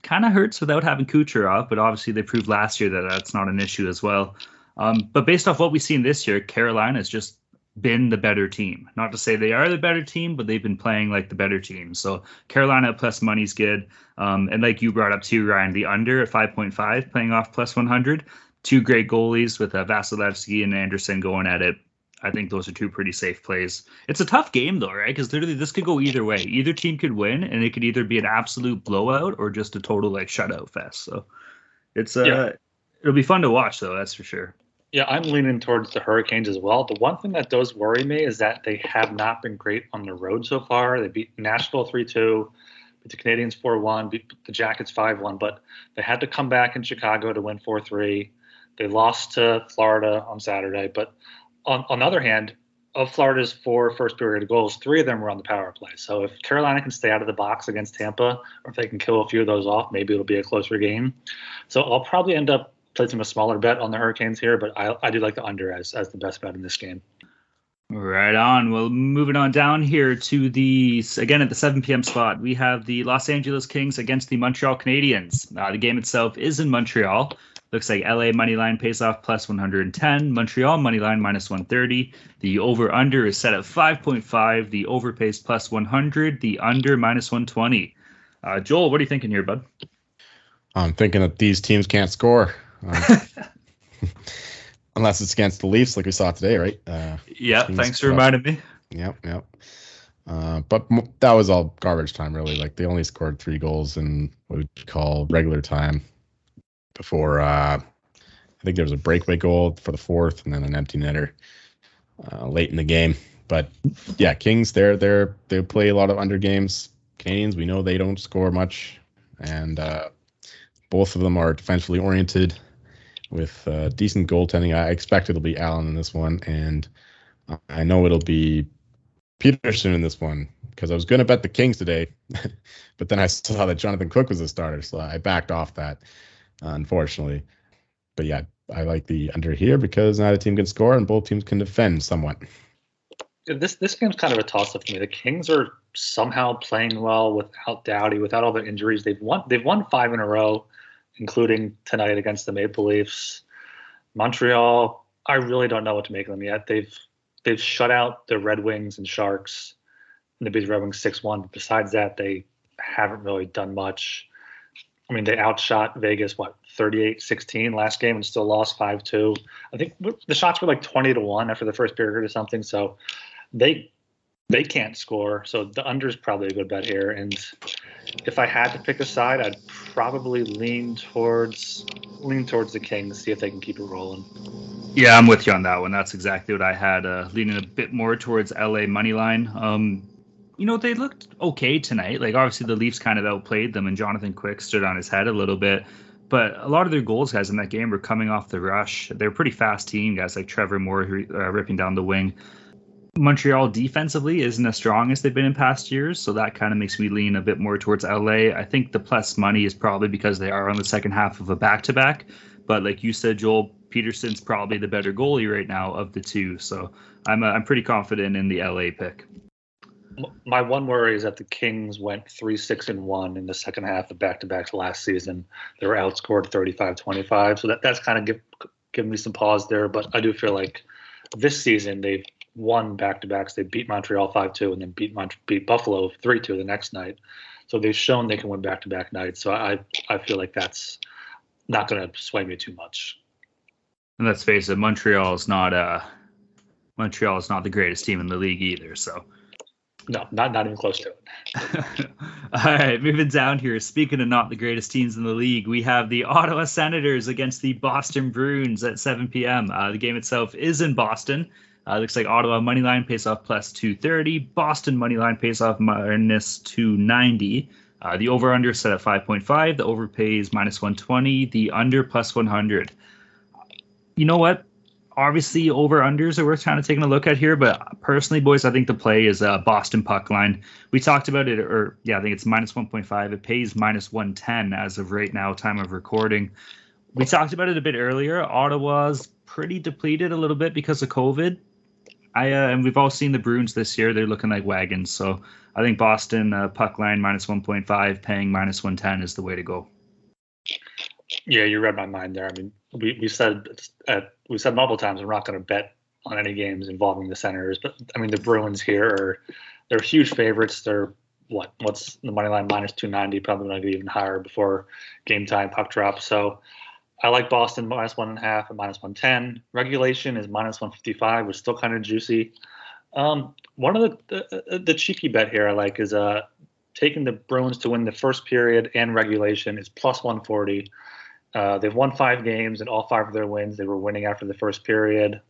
Kind of hurts without having Kucherov, but obviously they proved last year that that's not an issue as well. Um, but based off what we've seen this year, Carolina is just been the better team. Not to say they are the better team, but they've been playing like the better team. So Carolina plus money's good. Um, and like you brought up too, Ryan, the under at 5.5 playing off plus 100 two great goalies with uh, Vasilevskiy and Andersen going at it. I think those are two pretty safe plays. It's a tough game though, right? Because literally this could go either way. Either team could win, and it could either be an absolute blowout or just a total like shutout fest. So it's uh, yeah. it'll be fun to watch though. That's for sure. Yeah, I'm leaning towards the Hurricanes as well. The one thing that does worry me is that they have not been great on the road so far. They beat Nashville 3 2, beat the Canadiens 4 1, beat the Jackets 5 1, but they had to come back in Chicago to win 4 3. They lost to Florida on Saturday, but on, on the other hand, of Florida's four first period goals, three of them were on the power play. So if Carolina can stay out of the box against Tampa, or if they can kill a few of those off, maybe it'll be a closer game. So I'll probably end up placing a smaller bet on the Hurricanes here, but I, I do like the under as, as the best bet in this game. Right on. Well, moving on down here to the again at the 7 p.m. spot, we have the Los Angeles Kings against the Montreal Canadiens. Uh, the game itself is in Montreal. Looks like LA money line pays off plus 110, Montreal money line minus 130. The over under is set at 5.5. The over pays plus 100. The under minus 120. Uh, Joel, what are you thinking here, bud? I'm thinking that these teams can't score. Um, [LAUGHS] unless it's against the Leafs, like we saw today, right? Uh, yeah, thanks for reminding me. Yep, yep. Uh, but that was all garbage time, really. Like they only scored three goals in what we call regular time before uh, I think there was a breakaway goal for the fourth, and then an empty netter uh, late in the game. But yeah, Kings they're they're they play a lot of under games. Canes we know they don't score much, and uh, both of them are defensively oriented with uh, decent goaltending. I expect it'll be Allen in this one, and I know it'll be Petersen in this one because I was going to bet the Kings today, [LAUGHS] but then I saw that Jonathan Quick was a starter, so I backed off that unfortunately. But yeah, I like the under here because neither team can score and both teams can defend somewhat. This this game's kind of a toss up for me. The Kings are somehow playing well without Doughty, without all the injuries. They've won they've won five in a row, including tonight against the Maple Leafs. Montreal, I really don't know what to make of them yet. They've they've shut out the Red Wings and Sharks. And they beat the Red Wings six one. But Besides that, they haven't really done much. I mean, they outshot Vegas what 38-16 last game and still lost 5-2. I think the shots were like 20 to 1 after the first period or something. So they they can't score. So the under is probably a good bet here. And if I had to pick a side, I'd probably lean towards lean towards the Kings, see if they can keep it rolling. Yeah, I'm with you on that one. That's exactly what I had. Uh, leaning a bit more towards LA money line. Um, you know, they looked okay tonight. Like obviously the Leafs kind of outplayed them, and Jonathan Quick stood on his head a little bit. But a lot of their goals, guys, in that game were coming off the rush. They're a pretty fast team, guys like Trevor Moore uh, ripping down the wing. Montreal defensively isn't as strong as they've been in past years, so that kind of makes me lean a bit more towards LA. I think the plus money is probably because they are on the second half of a back to back. But like you said, Joel Petersen's probably the better goalie right now of the two, so I'm uh, I'm pretty confident in the LA pick my one worry is that the Kings went three six and one in the second half of back to backs last season. They were outscored 35-25, so that that's kind of give giving me some pause there. But I do feel like this season they've won back to backs. They beat Montreal five two and then beat Mont- beat Buffalo three two the next night. So they've shown they can win back to back nights. So I I feel like that's not going to sway me too much. And let's face it, Montreal is not uh Montreal is not the greatest team in the league either. So No, not not even close to it. [LAUGHS] All right, moving down here. Speaking of not the greatest teams in the league, we have the Ottawa Senators against the Boston Bruins at 7 p.m. Uh, the game itself is in Boston. Uh, looks like Ottawa money line pays off plus 230. Boston money line pays off minus 290. Uh, the over under set at 5.5. The over pays minus 120. The under plus 100. You know what? obviously over unders are worth kind of taking a look at here. But personally, boys, I think the play is a Boston puck line. We talked about it, or yeah, I think it's minus 1.5. It pays minus 110 as of right now, time of recording. We talked about it a bit earlier. Ottawa's pretty depleted a little bit because of COVID. I uh, and we've all seen the Bruins this year. They're looking like wagons. So I think Boston uh, puck line minus 1.5, paying minus 110 is the way to go. Yeah, you read my mind there. I mean, we, we said uh, we said multiple times we're not going to bet on any games involving the Senators, but I mean the Bruins here are they're huge favorites. They're what what's the money line minus 290, probably going to be even higher before game time puck drop. So I like Boston minus one and a half and minus 110. Regulation is minus 155, which is still kind of juicy. Um, one of the, the, the cheeky bet here I like is uh taking the Bruins to win the first period and regulation is plus 140. Uh, they've won five games, and all five of their wins they were winning after the first period.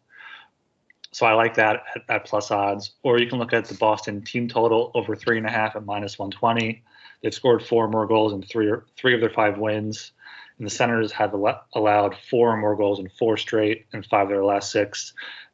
So I like that at, at plus odds. Or you can look at the Boston team total over three and a half at minus 120. They've scored four more goals in three or, three of their five wins. And the Senators have allowed four or more goals in four straight and five of their last six.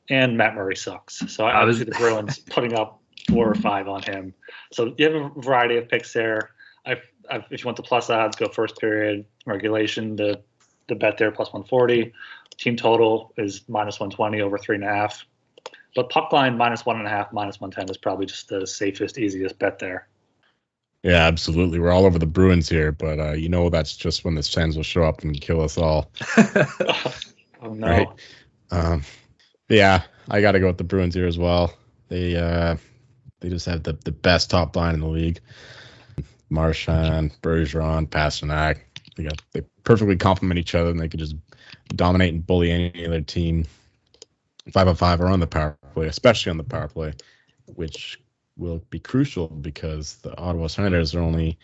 And Matt Murray sucks. So I, I was the Bruins [LAUGHS] putting up four or five on him. So you have a variety of picks there. I if you want the plus odds, go first period regulation. The the bet there plus 140. Team total is minus 120 over three and a half. But puck line minus one and a half, minus 110 is probably just the safest, easiest bet there. Yeah, absolutely. We're all over the Bruins here, but uh, you know that's just when the Sens will show up and kill us all. [LAUGHS] oh no. Right? Um, yeah, I got to go with the Bruins here as well. They uh, they just have the, the best top line in the league. Marchand, Bergeron, Pastrnak. They got they perfectly complement each other, and they could just dominate and bully any other team. Five on five or on the power play, especially on the power play, which will be crucial because the Ottawa Senators are only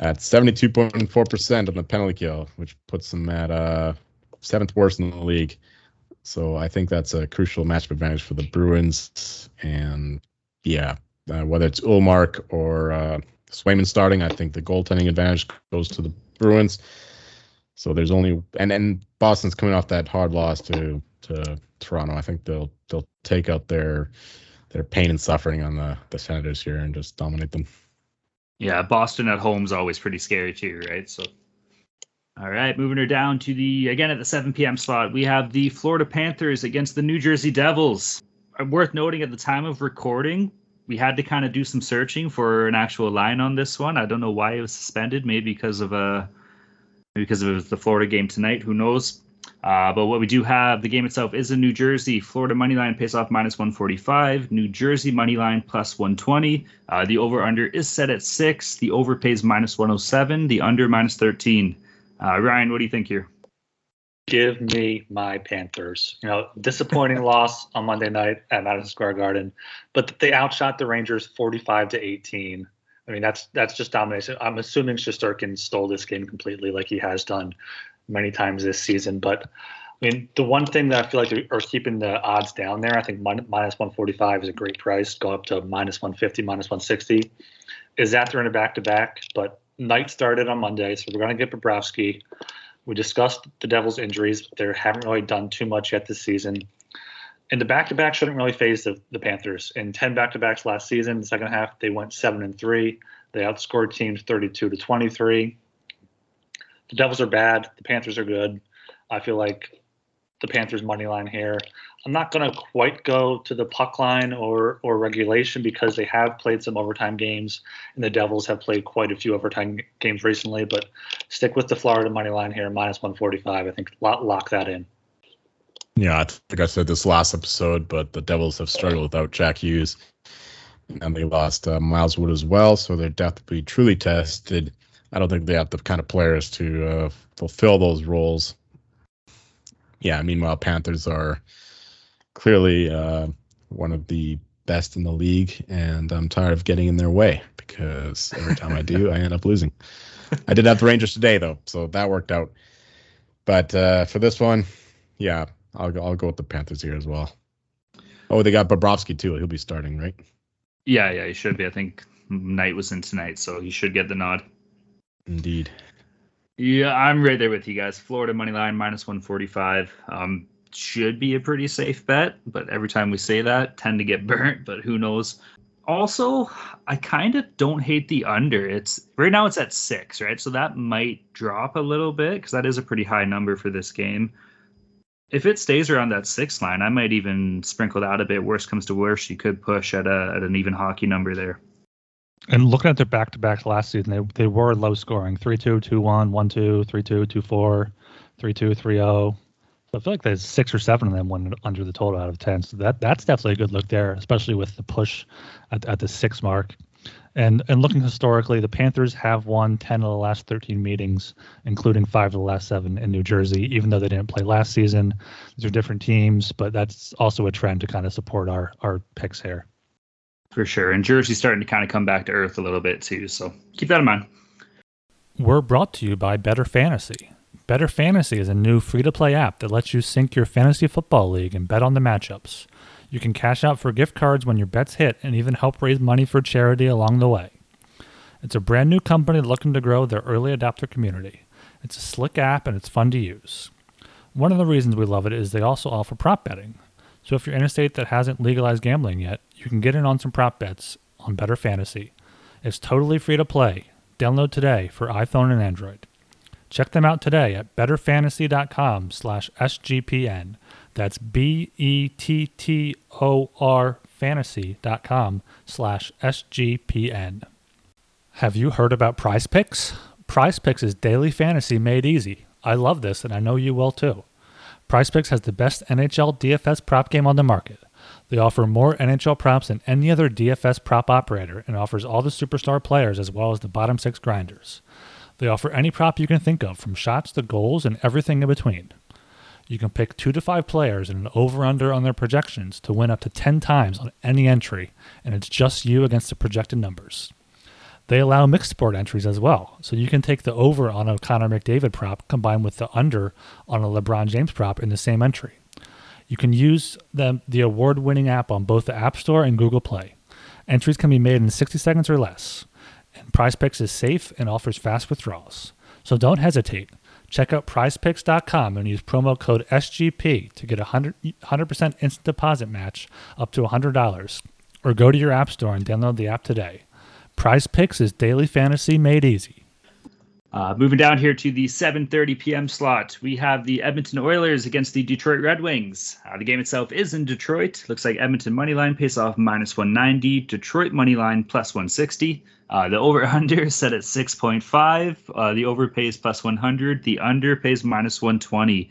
at 72.4% on the penalty kill, which puts them at uh, seventh worst in the league. So I think that's a crucial matchup advantage for the Bruins. And yeah, uh, whether it's Ullmark or uh, Swayman starting, I think the goaltending advantage goes to the Bruins. So there's only and and Boston's coming off that hard loss to to Toronto. I think they'll they'll take out their their pain and suffering on the the Senators here and just dominate them. Yeah, Boston at home is always pretty scary too, right? So all right, moving her down to the again at the 7 p.m. slot, we have the Florida Panthers against the New Jersey Devils. Worth noting at the time of recording, we had to kind of do some searching for an actual line on this one. I don't know why it was suspended. Maybe because of a uh, because of the Florida game tonight. Who knows? Uh, but what we do have, the game itself is in New Jersey. Florida money line pays off minus 145. New Jersey money line plus 120. Uh, the over under is set at six. The over pays minus 107. The under minus 13. Uh, Ryan, what do you think here? give me my Panthers. You know, disappointing [LAUGHS] loss on Monday night at Madison Square Garden, but they outshot the Rangers 45 to 18. I mean, that's that's just domination. I'm assuming Shesterkin stole this game completely, like he has done many times this season. But I mean, the one thing that I feel like are keeping the odds down there, I think minus 145 is a great price. Go up to minus 150, minus 160. Is that they're in a back to back? But Knight started on Monday, so we're going to get Bobrovsky. We discussed the Devils' injuries. They haven't really done too much yet this season. And the back to back shouldn't really faze the, the Panthers. In 10 back to backs last season, the second half, they went 7 and 3. They outscored teams 32 to 23. The Devils are bad. The Panthers are good. I feel like the Panthers money line here. I'm not going to quite go to the puck line or or regulation because they have played some overtime games, and the Devils have played quite a few overtime games recently. But stick with the Florida money line here, minus 145. I think lock, lock that in. Yeah, I think I said this last episode, but the Devils have struggled without Jack Hughes, and they lost uh, Miles Wood as well, so their depth will be truly tested. I don't think they have the kind of players to uh, fulfill those roles yeah, meanwhile, Panthers are clearly uh, one of the best in the league, and I'm tired of getting in their way because every time I do, I end up losing. I did have the Rangers today though, so that worked out. But uh, for this one, yeah, I'll go, I'll go with the Panthers here as well. Oh, they got Bobrovsky too. He'll be starting, right? Yeah, yeah, he should be. I think Knight was in tonight, so he should get the nod. Indeed. Yeah, I'm right there with you guys. Florida money line minus 145. Um, should be a pretty safe bet, but every time we say that, tend to get [LAUGHS] burnt. But who knows? Also, I kind of don't hate the under. It's right now it's at six, right? So that might drop a little bit because that is a pretty high number for this game. If it stays around that six line, I might even sprinkle that a bit. Worst comes to worst, you could push at a at an even hockey number there. And looking at their back to back last season, they, they were low scoring 3 2, 2 1, 1 2, 3 2, 2 4, 3 2, 3 0. So I feel like there's six or seven of them went under the total out of 10. So that that's definitely a good look there, especially with the push at, at the six mark. And and looking historically, the Panthers have won 10 of the last 13 meetings, including five of the last seven in New Jersey, even though they didn't play last season. These are different teams, but that's also a trend to kind of support our, our picks here. For sure. And Jersey's starting to kind of come back to earth a little bit too. So keep that in mind. We're brought to you by Bettor Fantasy. Bettor Fantasy is a new free to play app that lets you sync your fantasy football league and bet on the matchups. You can cash out for gift cards when your bets hit and even help raise money for charity along the way. It's a brand new company looking to grow their early adopter community. It's a slick app and it's fun to use. One of the reasons we love it is they also offer prop betting. So if you're in a state that hasn't legalized gambling yet, you can get in on some prop bets on Bettor Fantasy. It's totally free to play. Download today for iPhone and Android. Check them out today at bettorfantasy.com slash SGPN. That's B-E-T-T-O-R fantasy.com slash SGPN. Have you heard about Prize Picks? Prize Picks is daily fantasy made easy. I love this and I know you will too. Prize Picks has the best NHL DFS prop game on the market. They offer more NHL props than any other DFS prop operator and offers all the superstar players as well as the bottom six grinders. They offer any prop you can think of, from shots to goals and everything in between. You can pick two to five players and an over under on their projections to win up to 10 times on any entry, and it's just you against the projected numbers. They allow mixed sport entries as well, so you can take the over on a Connor McDavid prop combined with the under on a LeBron James prop in the same entry. You can use the, the award winning app on both the App Store and Google Play. Entries can be made in 60 seconds or less. And PrizePicks is safe and offers fast withdrawals. So don't hesitate. Check out prizepicks.com and use promo code SGP to get a 100, 100% instant deposit match up to $100. Or go to your App Store and download the app today. Prize Picks is daily fantasy made easy. Uh, moving down here to the 7:30 p.m. slot, we have the Edmonton Oilers against the Detroit Red Wings. Uh, the game itself is in Detroit. Looks like Edmonton money line pays off minus 190, Detroit money line plus 160. Uh, the over/under is set at 6.5. Uh, the over pays plus 100. The under pays minus 120.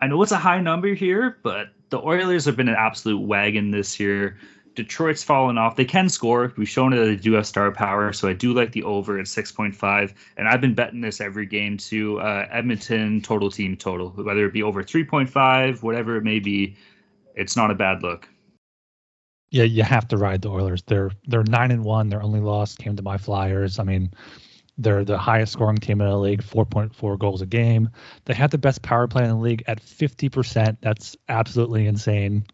I know it's a high number here, but the Oilers have been an absolute wagon this year. Detroit's fallen off. They can score. We've shown that they do have star power, so I do like the over at 6.5. And I've been betting this every game to uh, Edmonton total team total, whether it be over 3.5, whatever it may be. It's not a bad look. Yeah, you have to ride the Oilers. They're they're nine and one. Their only loss came to my Flyers. I mean, they're the highest scoring team in the league, 4.4 goals a game. They have the best power play in the league at 50%. That's absolutely insane.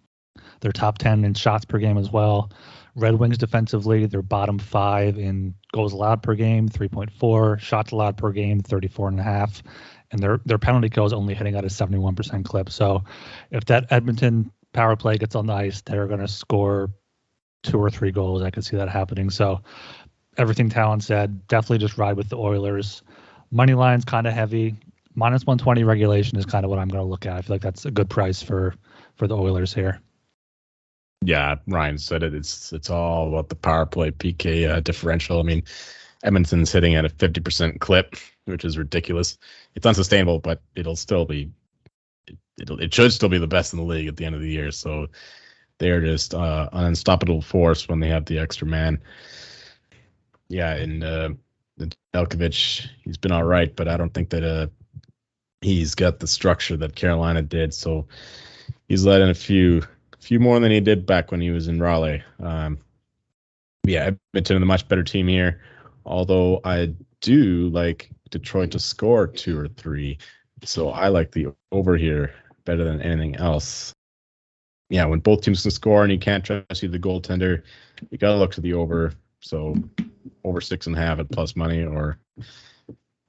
They're top 10 in shots per game as well. Red Wings defensively, they're bottom five in goals allowed per game, 3.4, shots allowed per game, 34 and a half, and their their penalty kill is only hitting at a 71% clip. So if that Edmonton power play gets on the ice, they're going to score two or three goals. I could see that happening. So everything Talon said, definitely just ride with the Oilers. Money line's kind of heavy. Minus 120 regulation is kind of what I'm going to look at. I feel like that's a good price for for the Oilers here. Yeah, Ryan said it. It's it's all about the power play PK uh, differential. I mean, Edmonton's hitting at a 50% clip, which is ridiculous. It's unsustainable, but it'll still be it, it should still be the best in the league at the end of the year. So they're just uh, an unstoppable force when they have the extra man. Yeah, and uh, Delkovich, he's been all right, but I don't think that uh, he's got the structure that Carolina did. So he's let in a few few more than he did back when he was in Raleigh. Um, yeah, Edmonton a much better team here. Although I do like Detroit to score two or three, so I like the over here better than anything else. Yeah, when both teams can score and you can't trust either the goaltender, you gotta look to the over. So over six and a half at plus money, or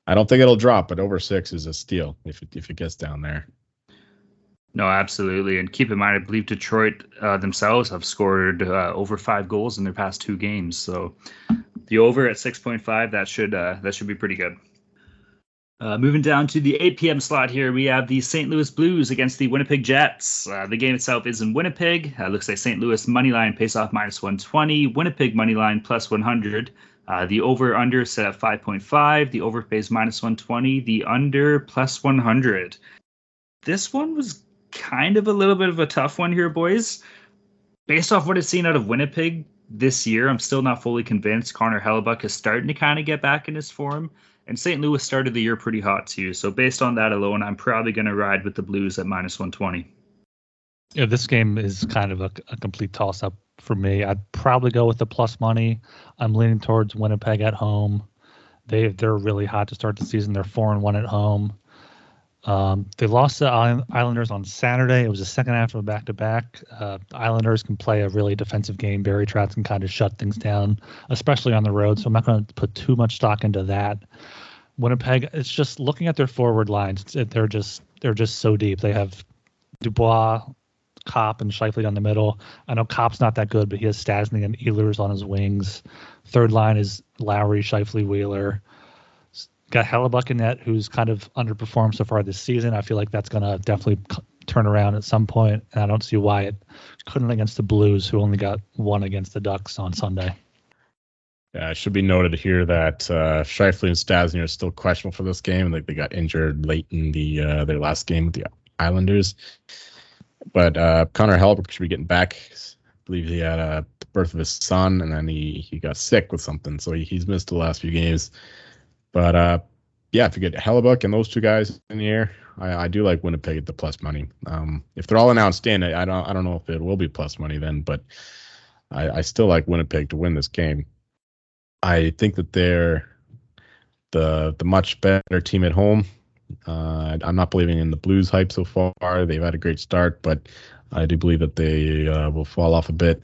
I don't think it'll drop, but over six is a steal if it, if it gets down there. No, absolutely. And keep in mind, I believe Detroit uh, themselves have scored uh, over five goals in their past two games. So the over at 6.5, that should uh, that should be pretty good. Uh, moving down to the 8 p.m. slot here, we have the St. Louis Blues against the Winnipeg Jets. Uh, the game itself is in Winnipeg. Uh, looks like St. Louis money line pays off minus 120, Winnipeg money line plus 100. the over under set at 5.5. The over pays minus 120. The under plus 100. This one was kind of a little bit of a tough one here, boys. Based off what I've seen out of Winnipeg this year, I'm still not fully convinced. Connor Hellebuyck is starting to kind of get back in his form. And St. Louis started the year pretty hot too. So based on that alone, I'm probably going to ride with the Blues at minus 120. Yeah, this game is kind of a, a complete toss up for me. I'd probably go with the plus money. I'm leaning towards Winnipeg at home. They they're really hot to start the season. They're four and one at home. Um, they lost the Islanders on Saturday. It was the second half of a back to back. Islanders can play a really defensive game. Barry Trotz can kind of shut things down, especially on the road. So I'm not going to put too much stock into that. Winnipeg, it's just looking at their forward lines. They're just they're just so deep. They have Dubois, Copp, and Scheifele down the middle. I know Copp's not that good, but he has Stastny and Ehlers on his wings. Third line is Lowry, Scheifele, Wheeler got Hellebuyck in net, who's kind of underperformed so far this season. I feel like that's going to definitely turn around at some point, and I don't see why it couldn't against the Blues, who only got one against the Ducks on Sunday. Yeah, it should be noted here that uh, Scheifele and Stastny are still questionable for this game. Like they got injured late in the uh, their last game with the Islanders. But uh, Connor Hellebuyck should be getting back. I believe he had a birth of his son, and then he he got sick with something, so he, he's missed the last few games. But uh, yeah, if you get Hellebuyck and those two guys in the air, I, I do like Winnipeg at the plus money. Um, if they're all announced in, I, I, don't I don't know if it will be plus money then, but I, I still like Winnipeg to win this game. I think that they're the the much better team at home. Uh, I'm not believing in the Blues hype so far. They've had a great start, but I do believe that they uh, will fall off a bit.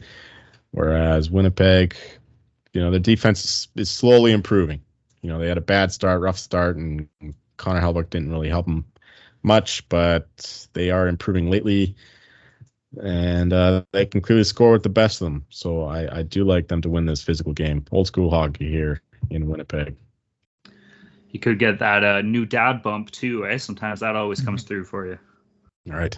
Whereas Winnipeg, you know, their defense is, is slowly improving you know, they had a bad start, rough start, and Connor Hellebuyck didn't really help them much, but they are improving lately, and uh, they can clearly score with the best of them. So I, I do like them to win this physical game. Old school hockey here in Winnipeg. You could get that uh, new dad bump too, eh? Sometimes that always comes mm-hmm. through for you. All right.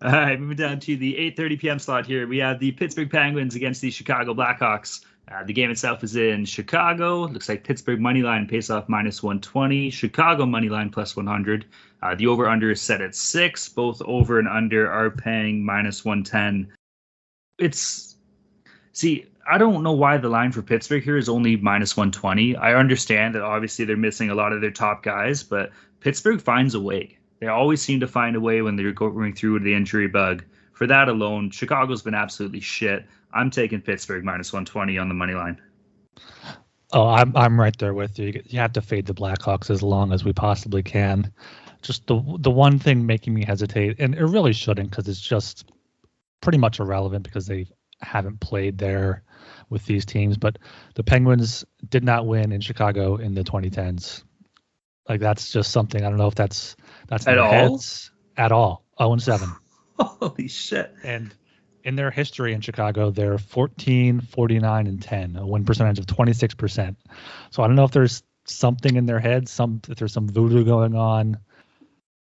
All right, moving down to the 8:30 p.m. slot here, we have the Pittsburgh Penguins against the Chicago Blackhawks. Uh, the game itself is in Chicago. Looks like Pittsburgh money line pays off minus 120. Chicago money line plus 100. Uh, the over under is set at six. Both over and under are paying minus 110. It's see, I don't know why the line for Pittsburgh here is only minus 120. I understand that obviously they're missing a lot of their top guys, but Pittsburgh finds a way. They always seem to find a way when they're going through the injury bug. For that alone, Chicago's been absolutely shit. I'm taking Pittsburgh minus 120 on the money line. Oh, I'm I'm right there with you. You have to fade the Blackhawks as long as we possibly can. Just the the one thing making me hesitate, and it really shouldn't, because it's just pretty much irrelevant because they haven't played there with these teams. But the Penguins did not win in Chicago in the 2010s. Like that's just something I don't know if that's that's at all heads, at all. 0 and 7. [LAUGHS] Holy shit! And in their history in Chicago, they're 14, 49, and 10, a win percentage of 26%. So I don't know if there's something in their head, some if there's some voodoo going on.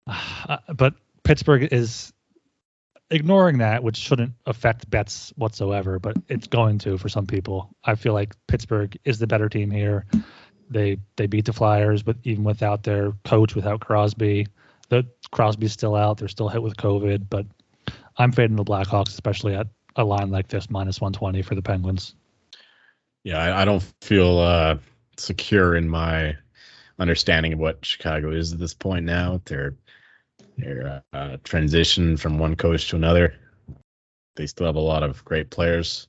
[SIGHS] Uh, but Pittsburgh is ignoring that, which shouldn't affect bets whatsoever, but it's going to for some people. I feel like Pittsburgh is the better team here. They they beat the Flyers, but even without their coach, without Crosby, the Crosby's still out. They're still hit with COVID, but I'm fading the Blackhawks, especially at a line like this, minus 120 for the Penguins. Yeah, I, I don't feel uh, secure in my understanding of what Chicago is at this point now. They're they're uh, transition from one coach to another. they still have a lot of great players.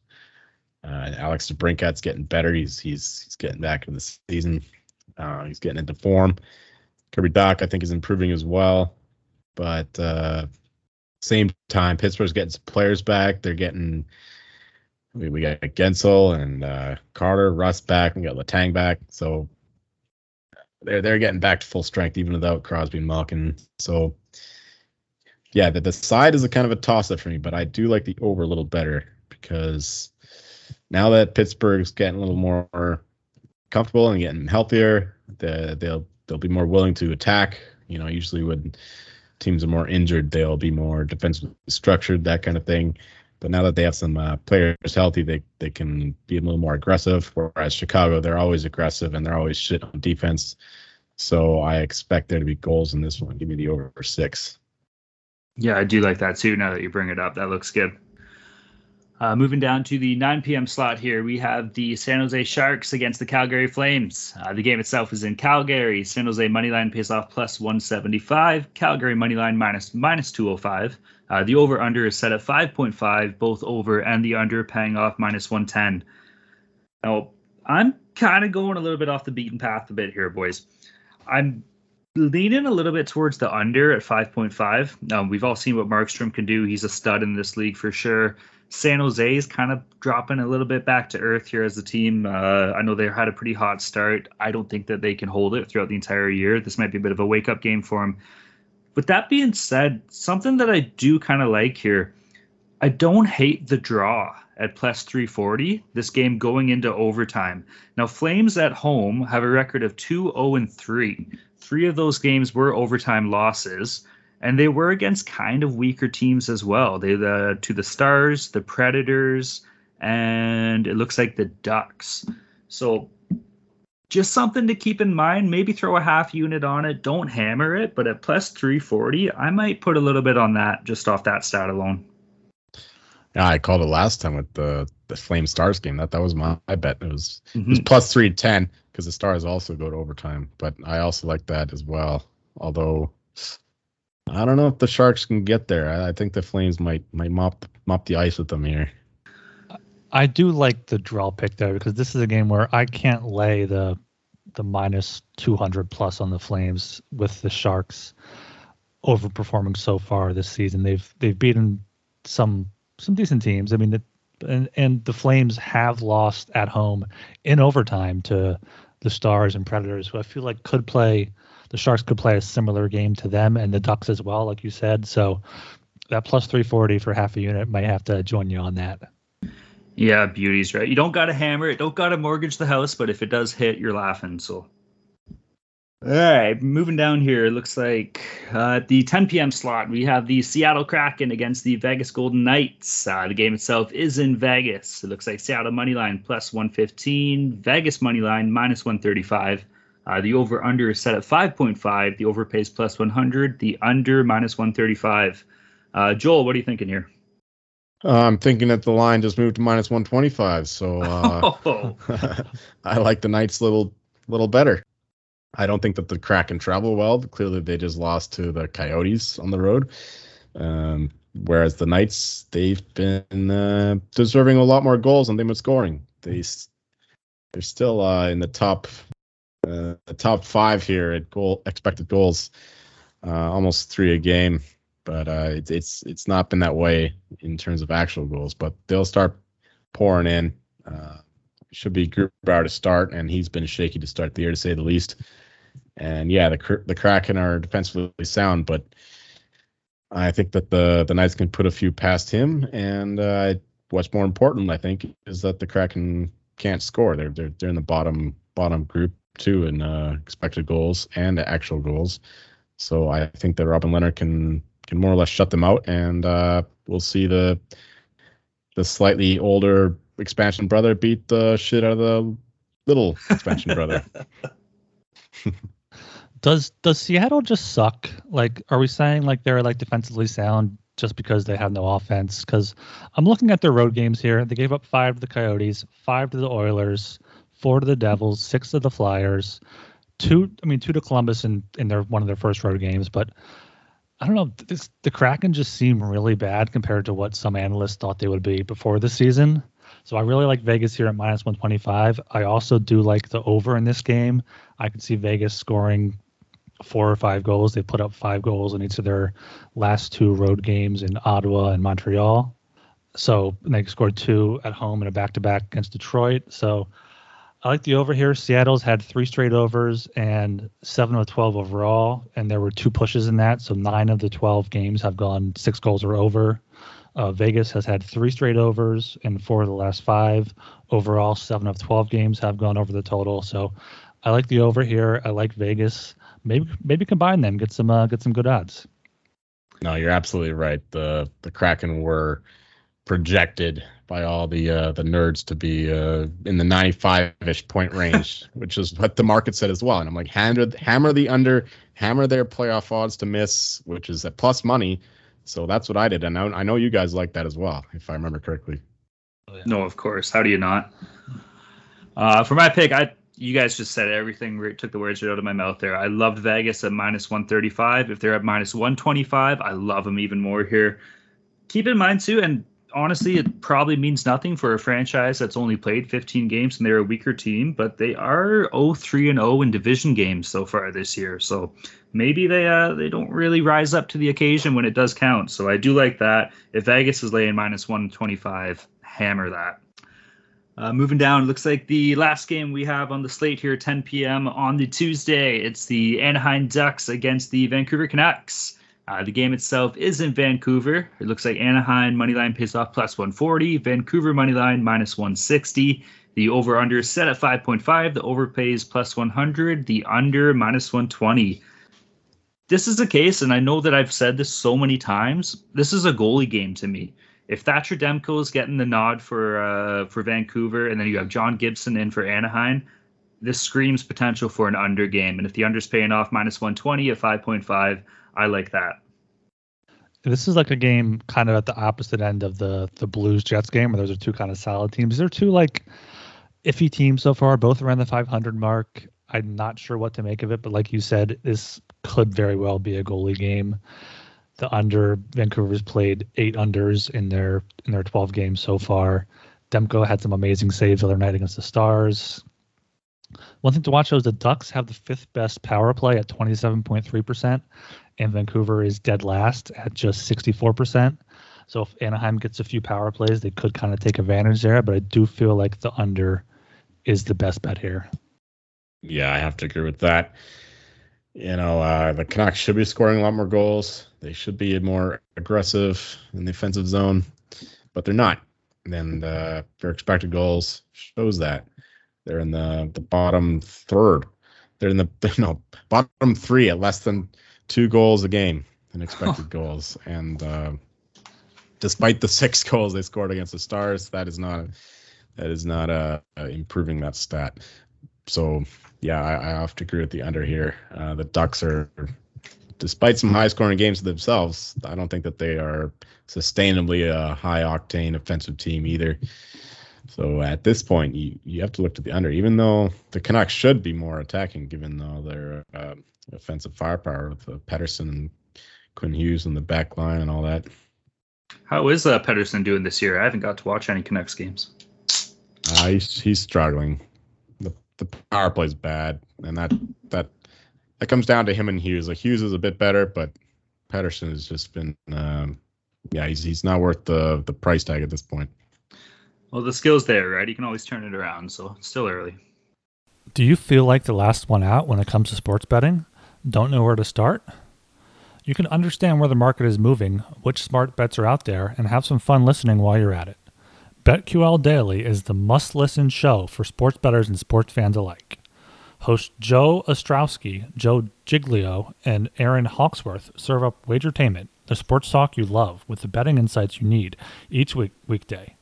Uh, Alex DeBrincat's getting better. He's he's he's getting back in the season. Uh, he's getting into form. Kirby Dach, I think, is improving as well. But uh, same time, Pittsburgh's getting players back. They're getting we, we got Guentzel and uh, Carter, Rust back. We got Letang back. So they're they're getting back to full strength even without Crosby and Malkin. So yeah, the, the side is a kind of a toss up for me, but I do like the over a little better because now that Pittsburgh's getting a little more comfortable and getting healthier, the, they'll they'll be more willing to attack. You know, usually when teams are more injured, they'll be more defensively structured, that kind of thing. But now that they have some uh, players healthy, they they can be a little more aggressive. Whereas Chicago, they're always aggressive and they're always shit on defense. So I expect there to be goals in this one. Give me the over six. Yeah, I do like that too. Now that you bring it up, that looks good. Uh, moving down to the 9 p.m. slot here, we have the San Jose Sharks against the Calgary Flames. Uh, the game itself is in Calgary. San Jose moneyline pays off plus 175. Calgary moneyline minus minus 205. Uh, the over under is set at 5.5, both over and the under paying off minus 110. Now, I'm kind of going a little bit off the beaten path a bit here, boys. I'm leaning a little bit towards the under at 5.5. Um, we've all seen what Markstrom can do. He's a stud in this league for sure. San Jose is kind of dropping a little bit back to earth here as a team. Uh, I know they had a pretty hot start. I don't think that they can hold it throughout the entire year. This might be a bit of a wake up game for them. With that being said, something that I do kind of like here, I don't hate the draw at plus 340. This game going into overtime. Now, Flames at home have a record of 2 0 and 3. Three of those games were overtime losses and they were against kind of weaker teams as well. They the to the Stars, the Predators, and it looks like the Ducks. So just something to keep in mind. Maybe throw a half unit on it. Don't hammer it, but at plus 340, I might put a little bit on that just off that stat alone. Yeah, I called it last time with the the Flame Stars game. That that was my I bet it was mm-hmm. it was plus three ten because the Stars also go to overtime. But I also like that as well. Although I don't know if the Sharks can get there. I, I think the Flames might might mop mop the ice with them here. I do like the draw pick there because this is a game where I can't lay the the minus 200 plus on the Flames with the Sharks overperforming so far this season. They've they've beaten some some decent teams. I mean, and and the Flames have lost at home in overtime to the Stars and Predators, who I feel like could play the Sharks could play a similar game to them and the Ducks as well, like you said. So that plus 340 for half a unit might have to join you on that. Yeah, beauty's right. You don't got to hammer it, don't got to mortgage the house, but if it does hit, you're laughing. So. All right, moving down here, it looks like uh, the 10 p.m. slot, we have the Seattle Kraken against the Vegas Golden Knights. Uh, the game itself is in Vegas. It looks like Seattle money line plus 115, Vegas money line minus 135. Uh, the over under is set at 5.5. The over pays plus 100. The under minus 135. Uh, Joel, what are you thinking here? Uh, I'm thinking that the line just moved to minus 125. So [LAUGHS] uh, oh. [LAUGHS] I like the Knights little little better. I don't think that the Kraken travel well. Clearly, they just lost to the Coyotes on the road. Um, whereas the Knights, they've been uh, deserving a lot more goals and they've been scoring. They they're still uh, in the top uh, the top five here at goal expected goals, uh, almost three a game. But uh, it's it's it's not been that way in terms of actual goals. But they'll start pouring in. Uh, should be Grubauer to start, and he's been shaky to start the year to say the least. And yeah, the the Kraken are defensively sound, but I think that the the Knights can put a few past him. And uh, what's more important, I think, is that the Kraken can't score. They're they're they're in the bottom bottom group too in uh, expected goals and actual goals. So I think that Robin Lehner can can more or less shut them out, and uh, we'll see the the slightly older expansion brother beat the shit out of the little expansion brother. [LAUGHS] [LAUGHS] does does Seattle just suck? Like, are we saying like they're like defensively sound just because they have no offense? Because I'm looking at their road games here. They gave up five to the Coyotes, five to the Oilers, four to the Devils, six to the Flyers, two. I mean, two to Columbus in in their one of their first road games. But I don't know. This, the Kraken just seem really bad compared to what some analysts thought they would be before the season. So I really like Vegas here at minus 125. I also do like the over in this game. I could see Vegas scoring four or five goals. They put up five goals in each of their last two road games in Ottawa and Montreal. So they scored two at home in a back to back against Detroit. So I like the over here. Seattle's had three straight overs and seven of 12 overall, and there were two pushes in that. So nine of the 12 games have gone six goals or over. Uh, Vegas has had three straight overs and four of the last five. Overall, seven of 12 games have gone over the total. So I like the over here. I like Vegas. Maybe maybe combine them, get some uh, get some good odds. No, you're absolutely right. The the Kraken were projected by all the uh, the nerds to be uh, in the 95ish point [LAUGHS] range, which is what the market said as well. And I'm like, hammer hammer the under, hammer their playoff odds to miss, which is at plus money. So that's what I did, and I, I know you guys like that as well, if I remember correctly. Oh. No, of course. How do you not? Uh, for my pick, I you guys just said everything. Took the words right out of my mouth there. I loved Vegas at minus 135. If they're at minus 125, I love them even more here. Keep in mind too, and honestly, it probably means nothing for a franchise that's only played 15 games and they're a weaker team, but they are 0-3 and 0 in division games so far this year. So maybe they uh, they don't really rise up to the occasion when it does count. So I do like that. If Vegas is laying minus 125, hammer that. Uh, moving down, looks like the last game we have on the slate here, 10 p.m. on the Tuesday. It's the Anaheim Ducks against the Vancouver Canucks. Uh, the game itself is in Vancouver. It looks like Anaheim moneyline pays off plus 140, Vancouver moneyline minus 160. The over under is set at 5.5. The over pays plus 100. The under minus 120. This is the case, and I know that I've said this so many times. This is a goalie game to me. If Thatcher Demko is getting the nod for uh, for Vancouver, and then you have John Gibson in for Anaheim, this screams potential for an under game. And if the under's paying off minus 120 at 5.5, I like that. This is like a game kind of at the opposite end of the the Blues Jets game, where those are two kind of solid teams. They're two like iffy teams so far, both around the 500 mark. I'm not sure what to make of it, but like you said, this could very well be a goalie game. The under Vancouver's played eight unders in their in their 12 games so far. Demko had some amazing saves the other night against the Stars. One thing to watch though is the Ducks have the fifth best power play at 27.3%, and Vancouver is dead last at just 64%. So if Anaheim gets a few power plays, they could kind of take advantage there. But I do feel like the under is the best bet here. Yeah, I have to agree with that. You know, uh, the Canucks should be scoring a lot more goals. They should be more aggressive in the offensive zone, but they're not. And uh, their expected goals shows that they're in the the bottom third. They're in the [LAUGHS] know bottom three at less than two goals a game in expected goals. And uh, despite the [LAUGHS] six goals they scored against the Stars, that is not that is not uh, improving that stat. So yeah, I, I, have to agree with the under here. Uh, the Ducks are, despite some high scoring games themselves, I don't think that they are sustainably a high octane offensive team either. So at this point, you, you have to look to the under, even though the Canucks should be more attacking, given though their uh, offensive firepower with uh, Pettersson and Quinn Hughes in the back line and all that. How is uh, Pettersson doing this year? I haven't got to watch any Canucks games. Uh, he's, he's struggling. The the power play's bad, and that that that comes down to him and Hughes. Like Hughes is a bit better, but Pettersson has just been, um, yeah, he's he's not worth the the price tag at this point. Well, the skill's there, right? You can always turn it around, so it's still early. Do you feel like the last one out when it comes to sports betting? Don't know where to start? You can understand where the market is moving, which smart bets are out there, and have some fun listening while you're at it. BetQL Daily is the must listen show for sports bettors and sports fans alike. Hosts Joe Ostrowski, Joe Giglio, and Erin Hawksworth serve up Wagertainment, the sports talk you love, with the betting insights you need each week weekday.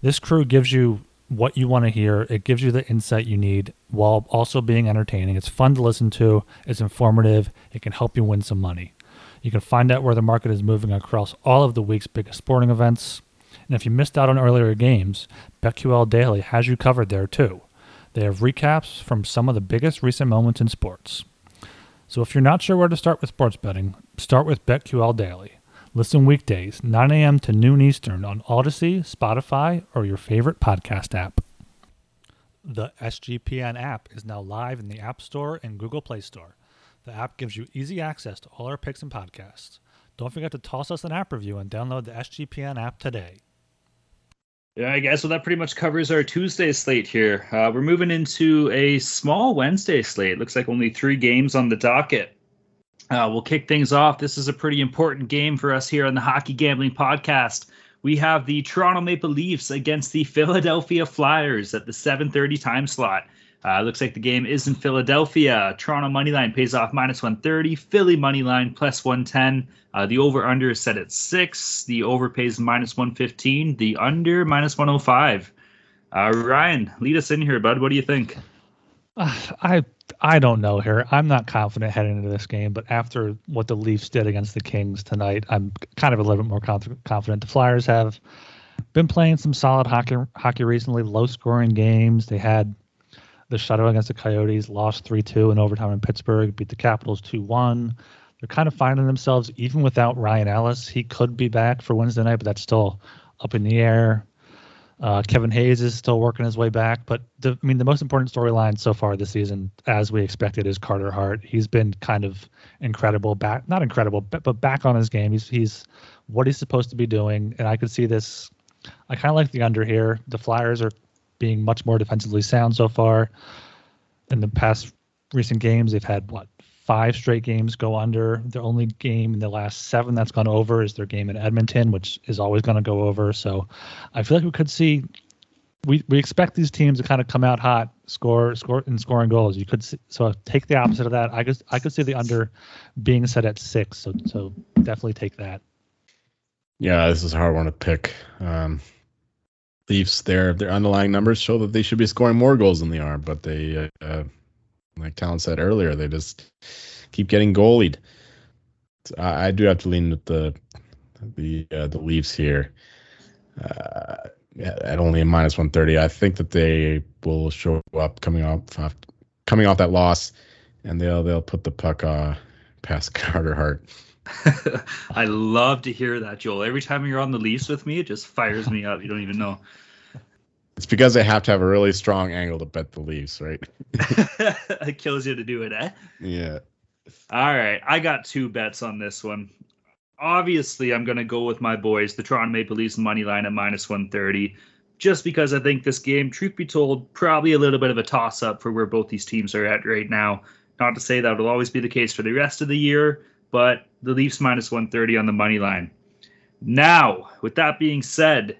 This crew gives you what you want to hear. It gives you the insight you need while also being entertaining. It's fun to listen to, it's informative, it can help you win some money. You can find out where the market is moving across all of the week's biggest sporting events. And if you missed out on earlier games, BetQL Daily has you covered there too. They have recaps from some of the biggest recent moments in sports. So if you're not sure where to start with sports betting, start with BetQL Daily. Listen weekdays, 9 a.m. to noon Eastern on Audacy, Spotify, or your favorite podcast app. The SGPN app is now live in the App Store and Google Play Store. The app gives you easy access to all our picks and podcasts. Don't forget to toss us an app review and download the SGPN app today. Yeah, I guess so. That pretty much covers our Tuesday slate here. Uh, we're moving into a small Wednesday slate. Looks like only three games on the docket. Uh, we'll kick things off. This is a pretty important game for us here on the Hockey Gambling Podcast. We have the Toronto Maple Leafs against the [LAUGHS] Philadelphia Flyers at the 7:30 time slot. Uh, looks like the game is in Philadelphia. Toronto money line pays off minus 130. Philly money line plus 110. Uh, the over under is set at six. The over pays minus 115. The under minus 105. Uh, Ryan, lead us in here, bud. What do you think? Uh, I I don't know here. I'm not confident heading into this game, but after what the Leafs did against the Kings tonight, I'm kind of a little bit more conf- confident. The Flyers have been playing some solid hockey hockey recently, low scoring games. They had the shutout against the Coyotes, lost 3 2 in overtime in Pittsburgh, beat the Capitals 2 1. They're kind of finding themselves, even without Ryan Ellis. He could be back for Wednesday night, but that's still up in the air. Uh, Kevin Hayes is still working his way back, but the, I mean, the most important storyline so far this season, as we expected, is Carter Hart. He's been kind of incredible, back not incredible, but, but back on his game. He's he's what he's supposed to be doing, and I could see this. I kind of like the under here. The Flyers are being much more defensively sound so far. In the past recent games, they've had what five straight games go under. The only game in the last seven that's gone over is their game in Edmonton, which is always going to go over. So I feel like we could see. We, we expect these teams to kind of come out hot, score score and scoring goals. You could see, so take the opposite of that. I could I could see the under being set at six. So so definitely take that. Yeah, this is a hard one to pick. Um, Leafs, their their underlying numbers show that they should be scoring more goals than they are, but they uh, like Talon said earlier, they just keep getting goalied. I, I, do have to lean with the the uh, the Leafs here. Uh, at only a minus 130, I think that they will show up coming off coming off that loss, and they'll they'll put the puck uh, past [LAUGHS] Carter Hart. [LAUGHS] I love to hear that, Joel. Every time you're on the Leafs with me, it just fires me up. You don't even know. It's because they have to have a really strong angle to bet the Leafs, right? [LAUGHS] it kills you to do it, eh? Yeah. All right. I got two bets on this one. Obviously, I'm going to go with my boys, the Toronto Maple Leafs money line at minus 130, just because I think this game, truth be told, probably a little bit of a toss up for where both these teams are at right now. Not to say that will always be the case for the rest of the year, but the Leafs minus 130 on the money line. Now, with that being said,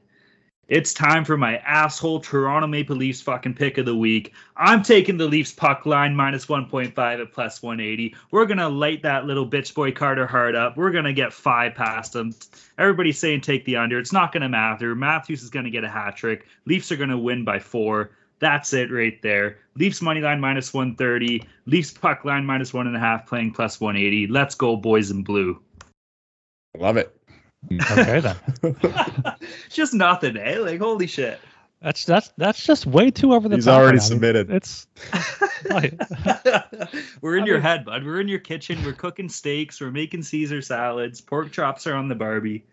it's time for my asshole Toronto Maple Leafs fucking pick of the week. I'm taking the Leafs puck line minus 1.5 at plus 180. We're going to light that little bitch boy Carter Hart up. We're going to get five past him. Everybody's saying take the under. It's not going to matter. Matthews is going to get a hat trick. Leafs are going to win by four. That's it right there. Leafs money line minus 130. Leafs puck line minus one and a half, playing plus 180. Let's go, boys in blue. Love it. Okay then. [LAUGHS] just nothing, eh? Like holy shit. That's that's that's just way too over the He's top. already I mean, submitted. It's [LAUGHS] we're in I your mean- head, bud. We're in your kitchen. We're cooking steaks. We're making Caesar salads. Pork chops are on the Barbie.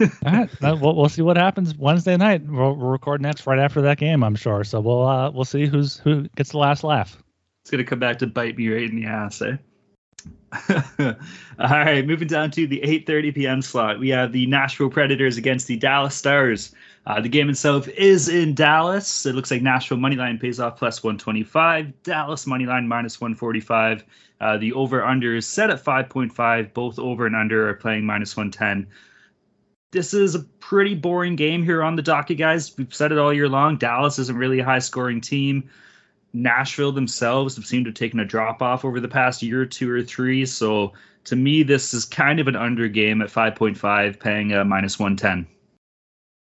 all right. Now, We'll, we'll see what happens Wednesday night. We'll, we're recording that right after that game, I'm sure. So we'll uh, we'll see who's who gets the last laugh. It's gonna come back to bite me right in the ass, eh? [LAUGHS] All right, moving down to the 8:30 p.m. slot, we have the Nashville Predators against the Dallas Stars. Uh, the game itself is in Dallas. It looks like Nashville money line pays off plus 125. Dallas money line minus 145. Uh, the over/under is set at 5.5. Both over and under are playing minus 110. This is a pretty boring game here on the docket, guys. We've said it all year long. Dallas isn't really a high-scoring team. Nashville themselves have seemed to have taken a drop off over the past year or two or three. So to me, this is kind of an under game at 5.5, paying a minus 110.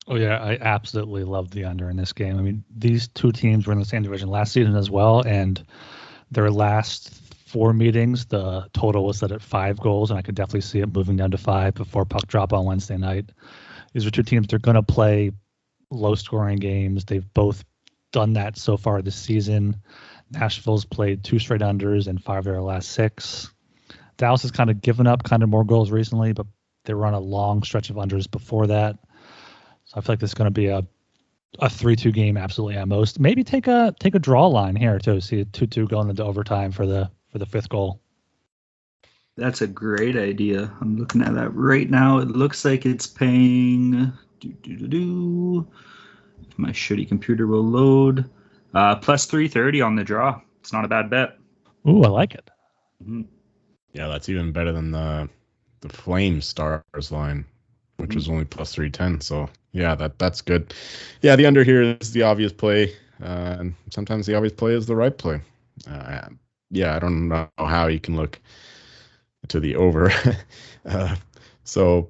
Oh yeah, I absolutely love the under in this game. I mean, these two teams were in the same division last season as well, and their last four meetings, the total was set at five goals, and I could definitely see it moving down to five before puck drop on Wednesday night. These are two teams they're going to play low scoring games. They've both done that so far this season. Nashville's played two straight unders and five of their last six. Dallas has kind of given up kind of more goals recently, but they were on a long stretch of unders before that. So I feel like this is going to be a a three two game absolutely at most. Maybe take a take a draw line here to See a two two going into overtime for the for the fifth goal. That's a great idea. I'm looking at that right now. It looks like it's paying. Do, do, do, do. My shitty computer will load. Uh, plus 330 on the draw. It's not a bad bet. Ooh, I like it. Mm-hmm. Yeah, that's even better than the the Flame Stars line, which Mhm. was only plus three ten. So yeah, that that's good. Yeah, the under here is the obvious play, uh, and sometimes the obvious play is the right play. Uh, yeah, I don't know how you can look to the over. [LAUGHS] uh, so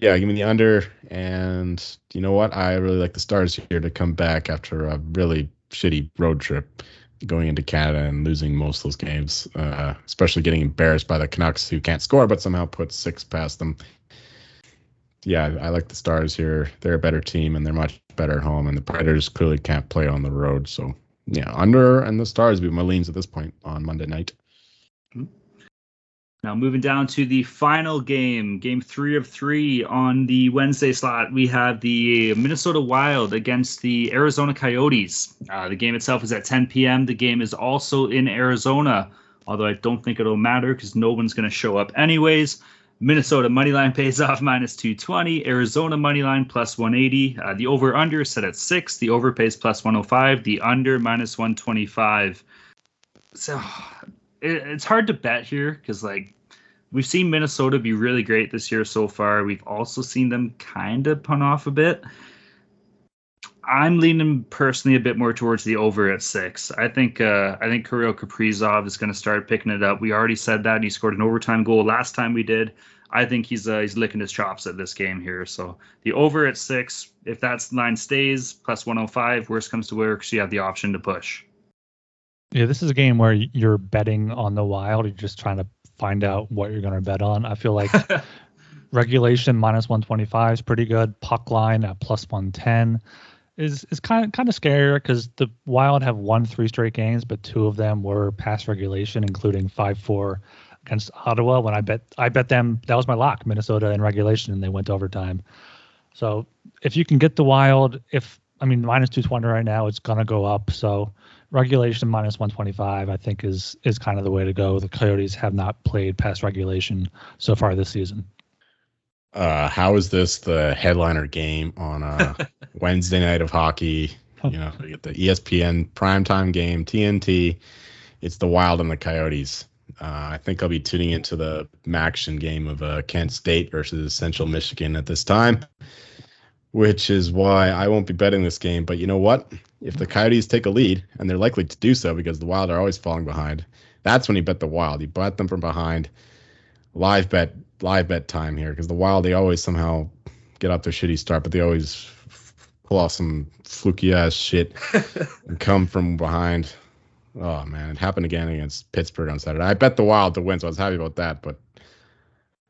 yeah, give me the under, and you know what? I really like the Stars here to come back after a really shitty road trip going into Canada and losing most of those games, uh, especially getting embarrassed by the Canucks who can't score but somehow put six past them. Yeah, I like the Stars here. They're a better team and they're much better at home, and the Predators clearly can't play on the road. So yeah, under and the Stars be my leans at this point on Monday night. Now moving down to the final game, game three of three on the Wednesday slot, we have the Minnesota Wild against the Arizona Coyotes. Uh, the game itself is at 10 p.m. The game is also in Arizona, although I don't think it'll matter because no one's going to show up anyways. Minnesota money line [LAUGHS] pays off minus 220. Arizona money line plus 180. Uh, the over under is set at six. The over pays plus 105. The under minus 125. So it, it's hard to bet here because like we've seen Minnesota be really great this year so far. We've also seen them kind of pun off a bit. I'm leaning personally a bit more towards the over at six. I think uh, I think Kirill Kaprizov is going to start picking it up. We already said that he scored an overtime goal last time we did. I think he's uh, he's licking his chops at this game here. So the over at six, if that line stays plus 105, worst comes to worst, you have the option to push. Yeah, this is a game where you're betting on the Wild. You're just trying to find out what you're going to bet on. I feel like [LAUGHS] regulation minus 125 is pretty good. Puck line at plus 110 is is kind of kind of scarier because the Wild have won three straight games, but two of them were past regulation, including five four against Ottawa. When I bet I bet them that was my lock, Minnesota in regulation, and they went overtime. So if you can get the Wild, if I mean minus 220 right now, it's gonna go up. So regulation minus 125 i think is is kind of the way to go the coyotes have not played past regulation so far this season Uh, how is this the headliner game on a [LAUGHS] Wednesday night of hockey? You know, you get the ESPN primetime game, TNT. It's the Wild and the Coyotes. Uh, I think I'll be tuning into the action game of uh, Kent State versus Central Michigan at this time, which is why I won't be betting this game. But you know what? If the Coyotes take a lead, and they're likely to do so because the Wild are always falling behind, that's when you bet the Wild. You bet them from behind. Live bet, live bet time here because the Wild they always somehow get off their shitty start, but they always f- pull off some fluky ass shit [LAUGHS] and come from behind. Oh man, it happened again against Pittsburgh on Saturday. I bet the Wild to win, so I was happy about that. But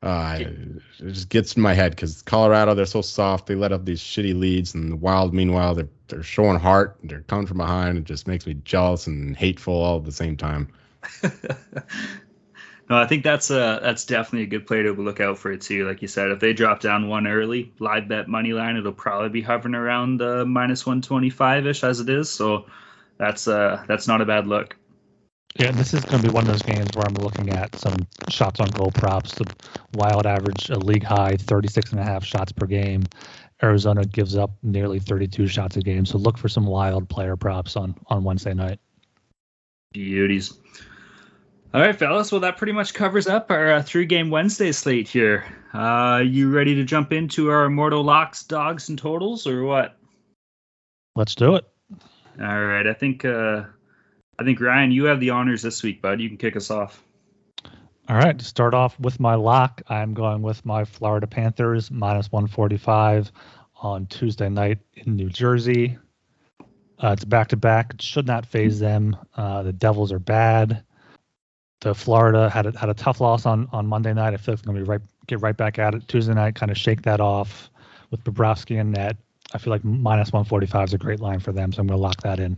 uh, it just gets in my head because Colorado they're so soft. They let up these shitty leads, and the Wild meanwhile they're they're showing heart. They're coming from behind. It just makes me jealous and hateful all at the same time. [LAUGHS] no, I think that's a that's definitely a good play to look out for it too. Like you said, if they drop down one early, live bet money line, it'll probably be hovering around uh, minus one twenty five ish as it is. So that's uh that's not a bad look. Yeah this is going to be one of those games where i'm looking at some shots on goal props the wild average a league high 36 and a half shots per game arizona gives up nearly 32 shots a game so look for some wild player props on on wednesday night Beauties. All right, fellas. Well, that pretty much covers up our uh, three-game Wednesday slate here. Uh, you ready to jump into our immortal locks, dogs, and totals, or what? let's do it All right. I think uh, I think Ryan, you have the honors this week, bud. You can kick us off. All right, to start off with my lock, I'm going with my Florida Panthers minus 145 on Tuesday night in New Jersey. Uh, it's back to back. Should not phase them. Uh, the Devils are bad. The Florida had a, had a tough loss on, on Monday night. I feel like it's going to be right get right back at it Tuesday night. Kind of shake that off with Bobrovsky and net. I feel like minus 145 is a great line for them, so I'm going to lock that in.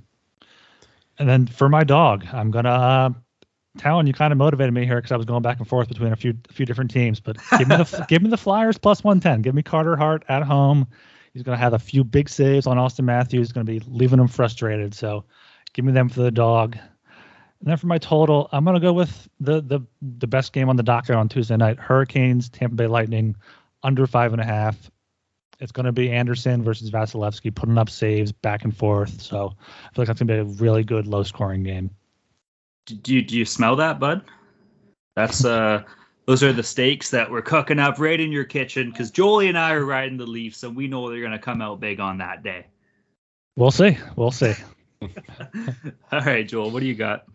And then for my dog, I'm gonna. Uh, Talon, you kind of motivated me here because I was going back and forth between a few a few different teams. But give me the [LAUGHS] give me the Flyers plus one ten. Give me Carter Hart at home. He's going to have a few big saves on Auston Matthews. He's going to be leaving him frustrated. So give me them for the dog. And then for my total, I'm going to go with the the the best game on the docket on Tuesday night: Hurricanes, Tampa Bay Lightning, under five and a half. It's going to be Andersen versus Vasilevskiy putting up saves back and forth. So I feel like that's going to be a really good low scoring game. Do you, do you smell that, bud? That's uh, [LAUGHS] those are the steaks that we're cooking up right in your kitchen because Jolie and I are riding the Leafs, so we know they're gonna come out big on that day. We'll see. We'll see. [LAUGHS] [LAUGHS] All right, Joel, what do you got?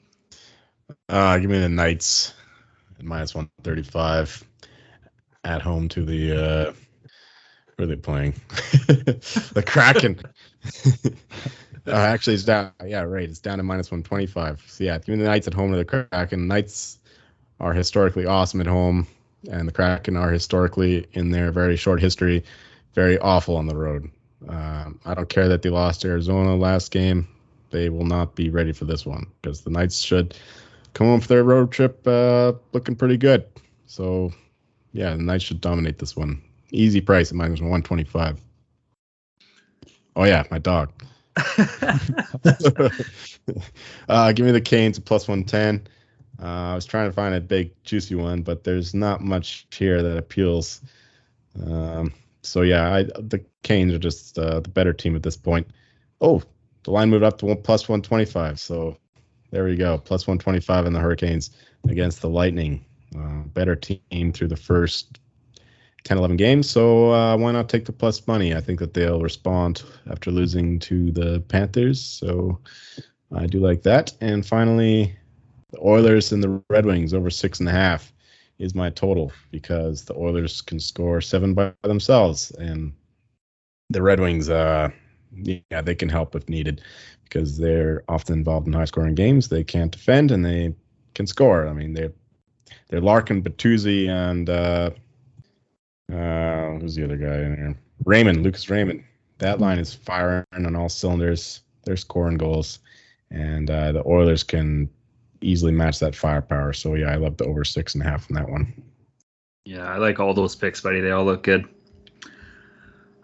Uh, give me the Knights at minus one thirty five at home to the uh, are they playing? [LAUGHS] the Kraken. [LAUGHS] uh, actually, it's down. Yeah, right. It's down to minus one twenty five. So yeah, me the Knights at home to the Kraken. Knights are historically awesome at home, and the Kraken are historically in their very short history very awful on the road. Um, I don't care that they lost Arizona last game. They will not be ready for this one because the Knights should come home for their road trip uh, looking pretty good. So, yeah, the Knights should dominate this one. Easy price at minus 125. Oh, yeah, my dog. [LAUGHS] [LAUGHS] uh, give me the Canes plus 110. Uh, I was trying to find a big, juicy one, but there's not much here that appeals. Um, so, yeah, I, the Canes are just uh, the better team at this point. Oh, the line moved up to one plus 125. So there we go. Plus 125 in the Hurricanes against the Lightning. Uh, better team through the first 10, 11 games. So uh, why not take the plus money? I think that they'll respond after losing to the Panthers. So I do like that. And finally, the Oilers and the Red Wings over six and a half is my total because the Oilers can score seven by themselves. And the Red Wings, uh, yeah, they can help if needed because they're often involved in high scoring games. They can't defend and they can score. I mean, they're they're Larkin, Bertuzzi, and uh, uh, who's the other guy in there? Raymond, Lucas Raymond. That line is firing on all cylinders. They're scoring goals, and uh, the Oilers can easily match that firepower. So yeah, I love the over six and a half in that one. Yeah, I like all those picks, buddy. They all look good.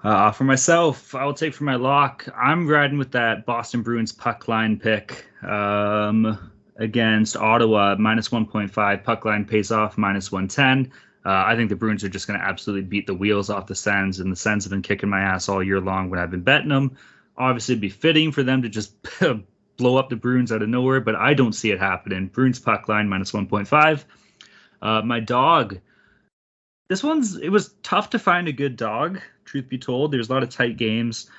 Uh, for myself, I will take for my lock. I'm riding with that Boston Bruins puck line pick um, against Ottawa, minus 1.5. Puck line pays off, minus 110. Uh, I think the Bruins are just going to absolutely beat the wheels off the Sens, and the Sens have been kicking my ass all year long when I've been betting them. Obviously, it'd be fitting for them to just [LAUGHS] blow up the Bruins out of nowhere, but I don't see it happening. Bruins puck line minus 1.5. Uh, my dog. This one's it was tough to find a good dog truth be told. There's a lot of tight games.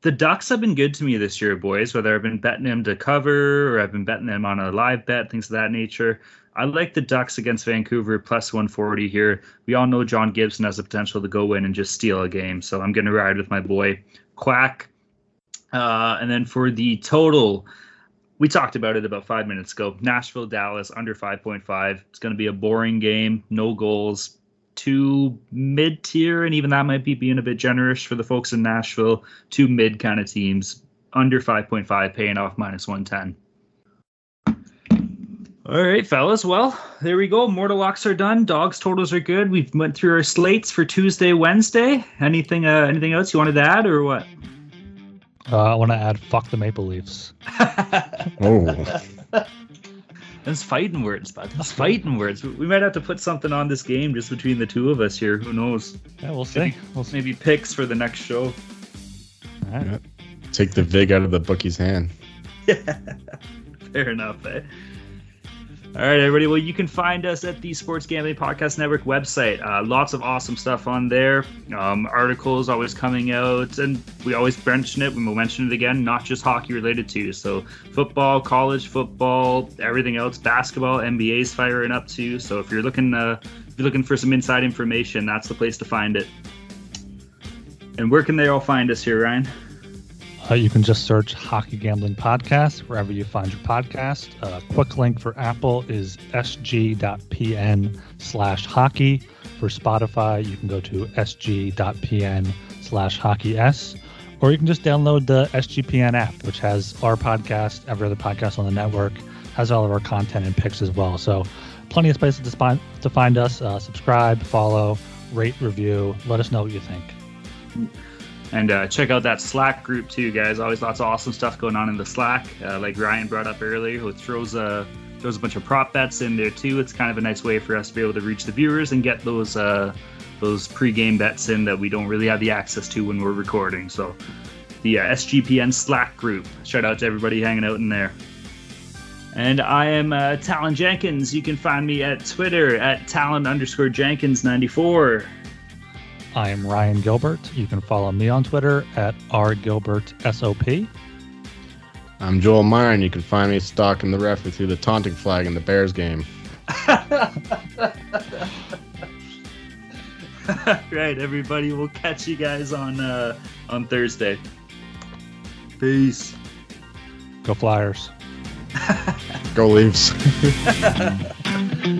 The Ducks have been good to me this year, boys, whether I've been betting them to cover or I've been betting them on a live bet, things of that nature. I like the Ducks against Vancouver plus 140 here. We all know John Gibson has the potential to go in and just steal a game, so I'm going to ride with my boy Quack. Uh, and then for the total, we talked about it about five minutes ago. Nashville, Dallas, under 5.5. It's going to be a boring game, no goals two mid tier, and even that might be being a bit generous for the folks in Nashville. to mid kind of teams, under 5.5, paying off minus 110. All right, fellas. Well, there we go. Mortal locks are done. Dogs totals are good. We've went through our slates for Tuesday, Wednesday. Anything, uh, anything else you wanted to add, or what? Uh, I want to add fuck the Maple Leafs. [LAUGHS] oh. [LAUGHS] That's fighting words, bud. That's fighting words. We might have to put something on this game just between the two of us here. Who knows? Yeah, we'll see. Maybe, we'll see. maybe picks for the next show. All right. Yeah. Take the vig out of the bookie's hand. Yeah. [LAUGHS] Fair enough, eh? All right, everybody. Well, you can find us at the Sports Gambling Podcast Network website. Uh, lots of awesome stuff on there. Um, articles always coming out, and we always mention it. We will mention it again. Not just hockey related too. So football, college football, everything else, basketball, NBA's firing up too. So if you're looking, uh, if you're looking for some inside information, that's the place to find it. And where can they all find us here, Ryan? Uh, you can just search Hockey Gambling Podcast wherever you find your podcast. A uh, quick link for Apple is sg.pn slash hockey. For Spotify, you can go to sg.pn slash hockey s. or you can just download the SGPN app, which has our podcast, every other podcast on the network, has all of our content and picks as well. So, plenty of spaces to find to find us. Uh, subscribe, follow, rate, review. Let us know what you think. And uh, check out that Slack group too, guys. Always lots of awesome stuff going on in the Slack. Uh, like Ryan brought up earlier, who throws a throws a bunch of prop bets in there too. It's kind of a nice way for us to be able to reach the viewers and get those uh, those pre-game bets in that we don't really have the access to when we're recording. So the uh, SGPN Slack group. Shout out to everybody hanging out in there. And I am uh, Talon Jenkins. You can find me at Twitter at Talon underscore Jenkins 94. I am Ryan Gilbert. You can follow me on Twitter at rgilbertsop. I'm Joel Meyer, and you can find me stalking the referee through the taunting flag in the Bears game. [LAUGHS] right, everybody. We'll catch you guys on uh, on Thursday. Peace. Go Flyers. Go Leafs. [LAUGHS]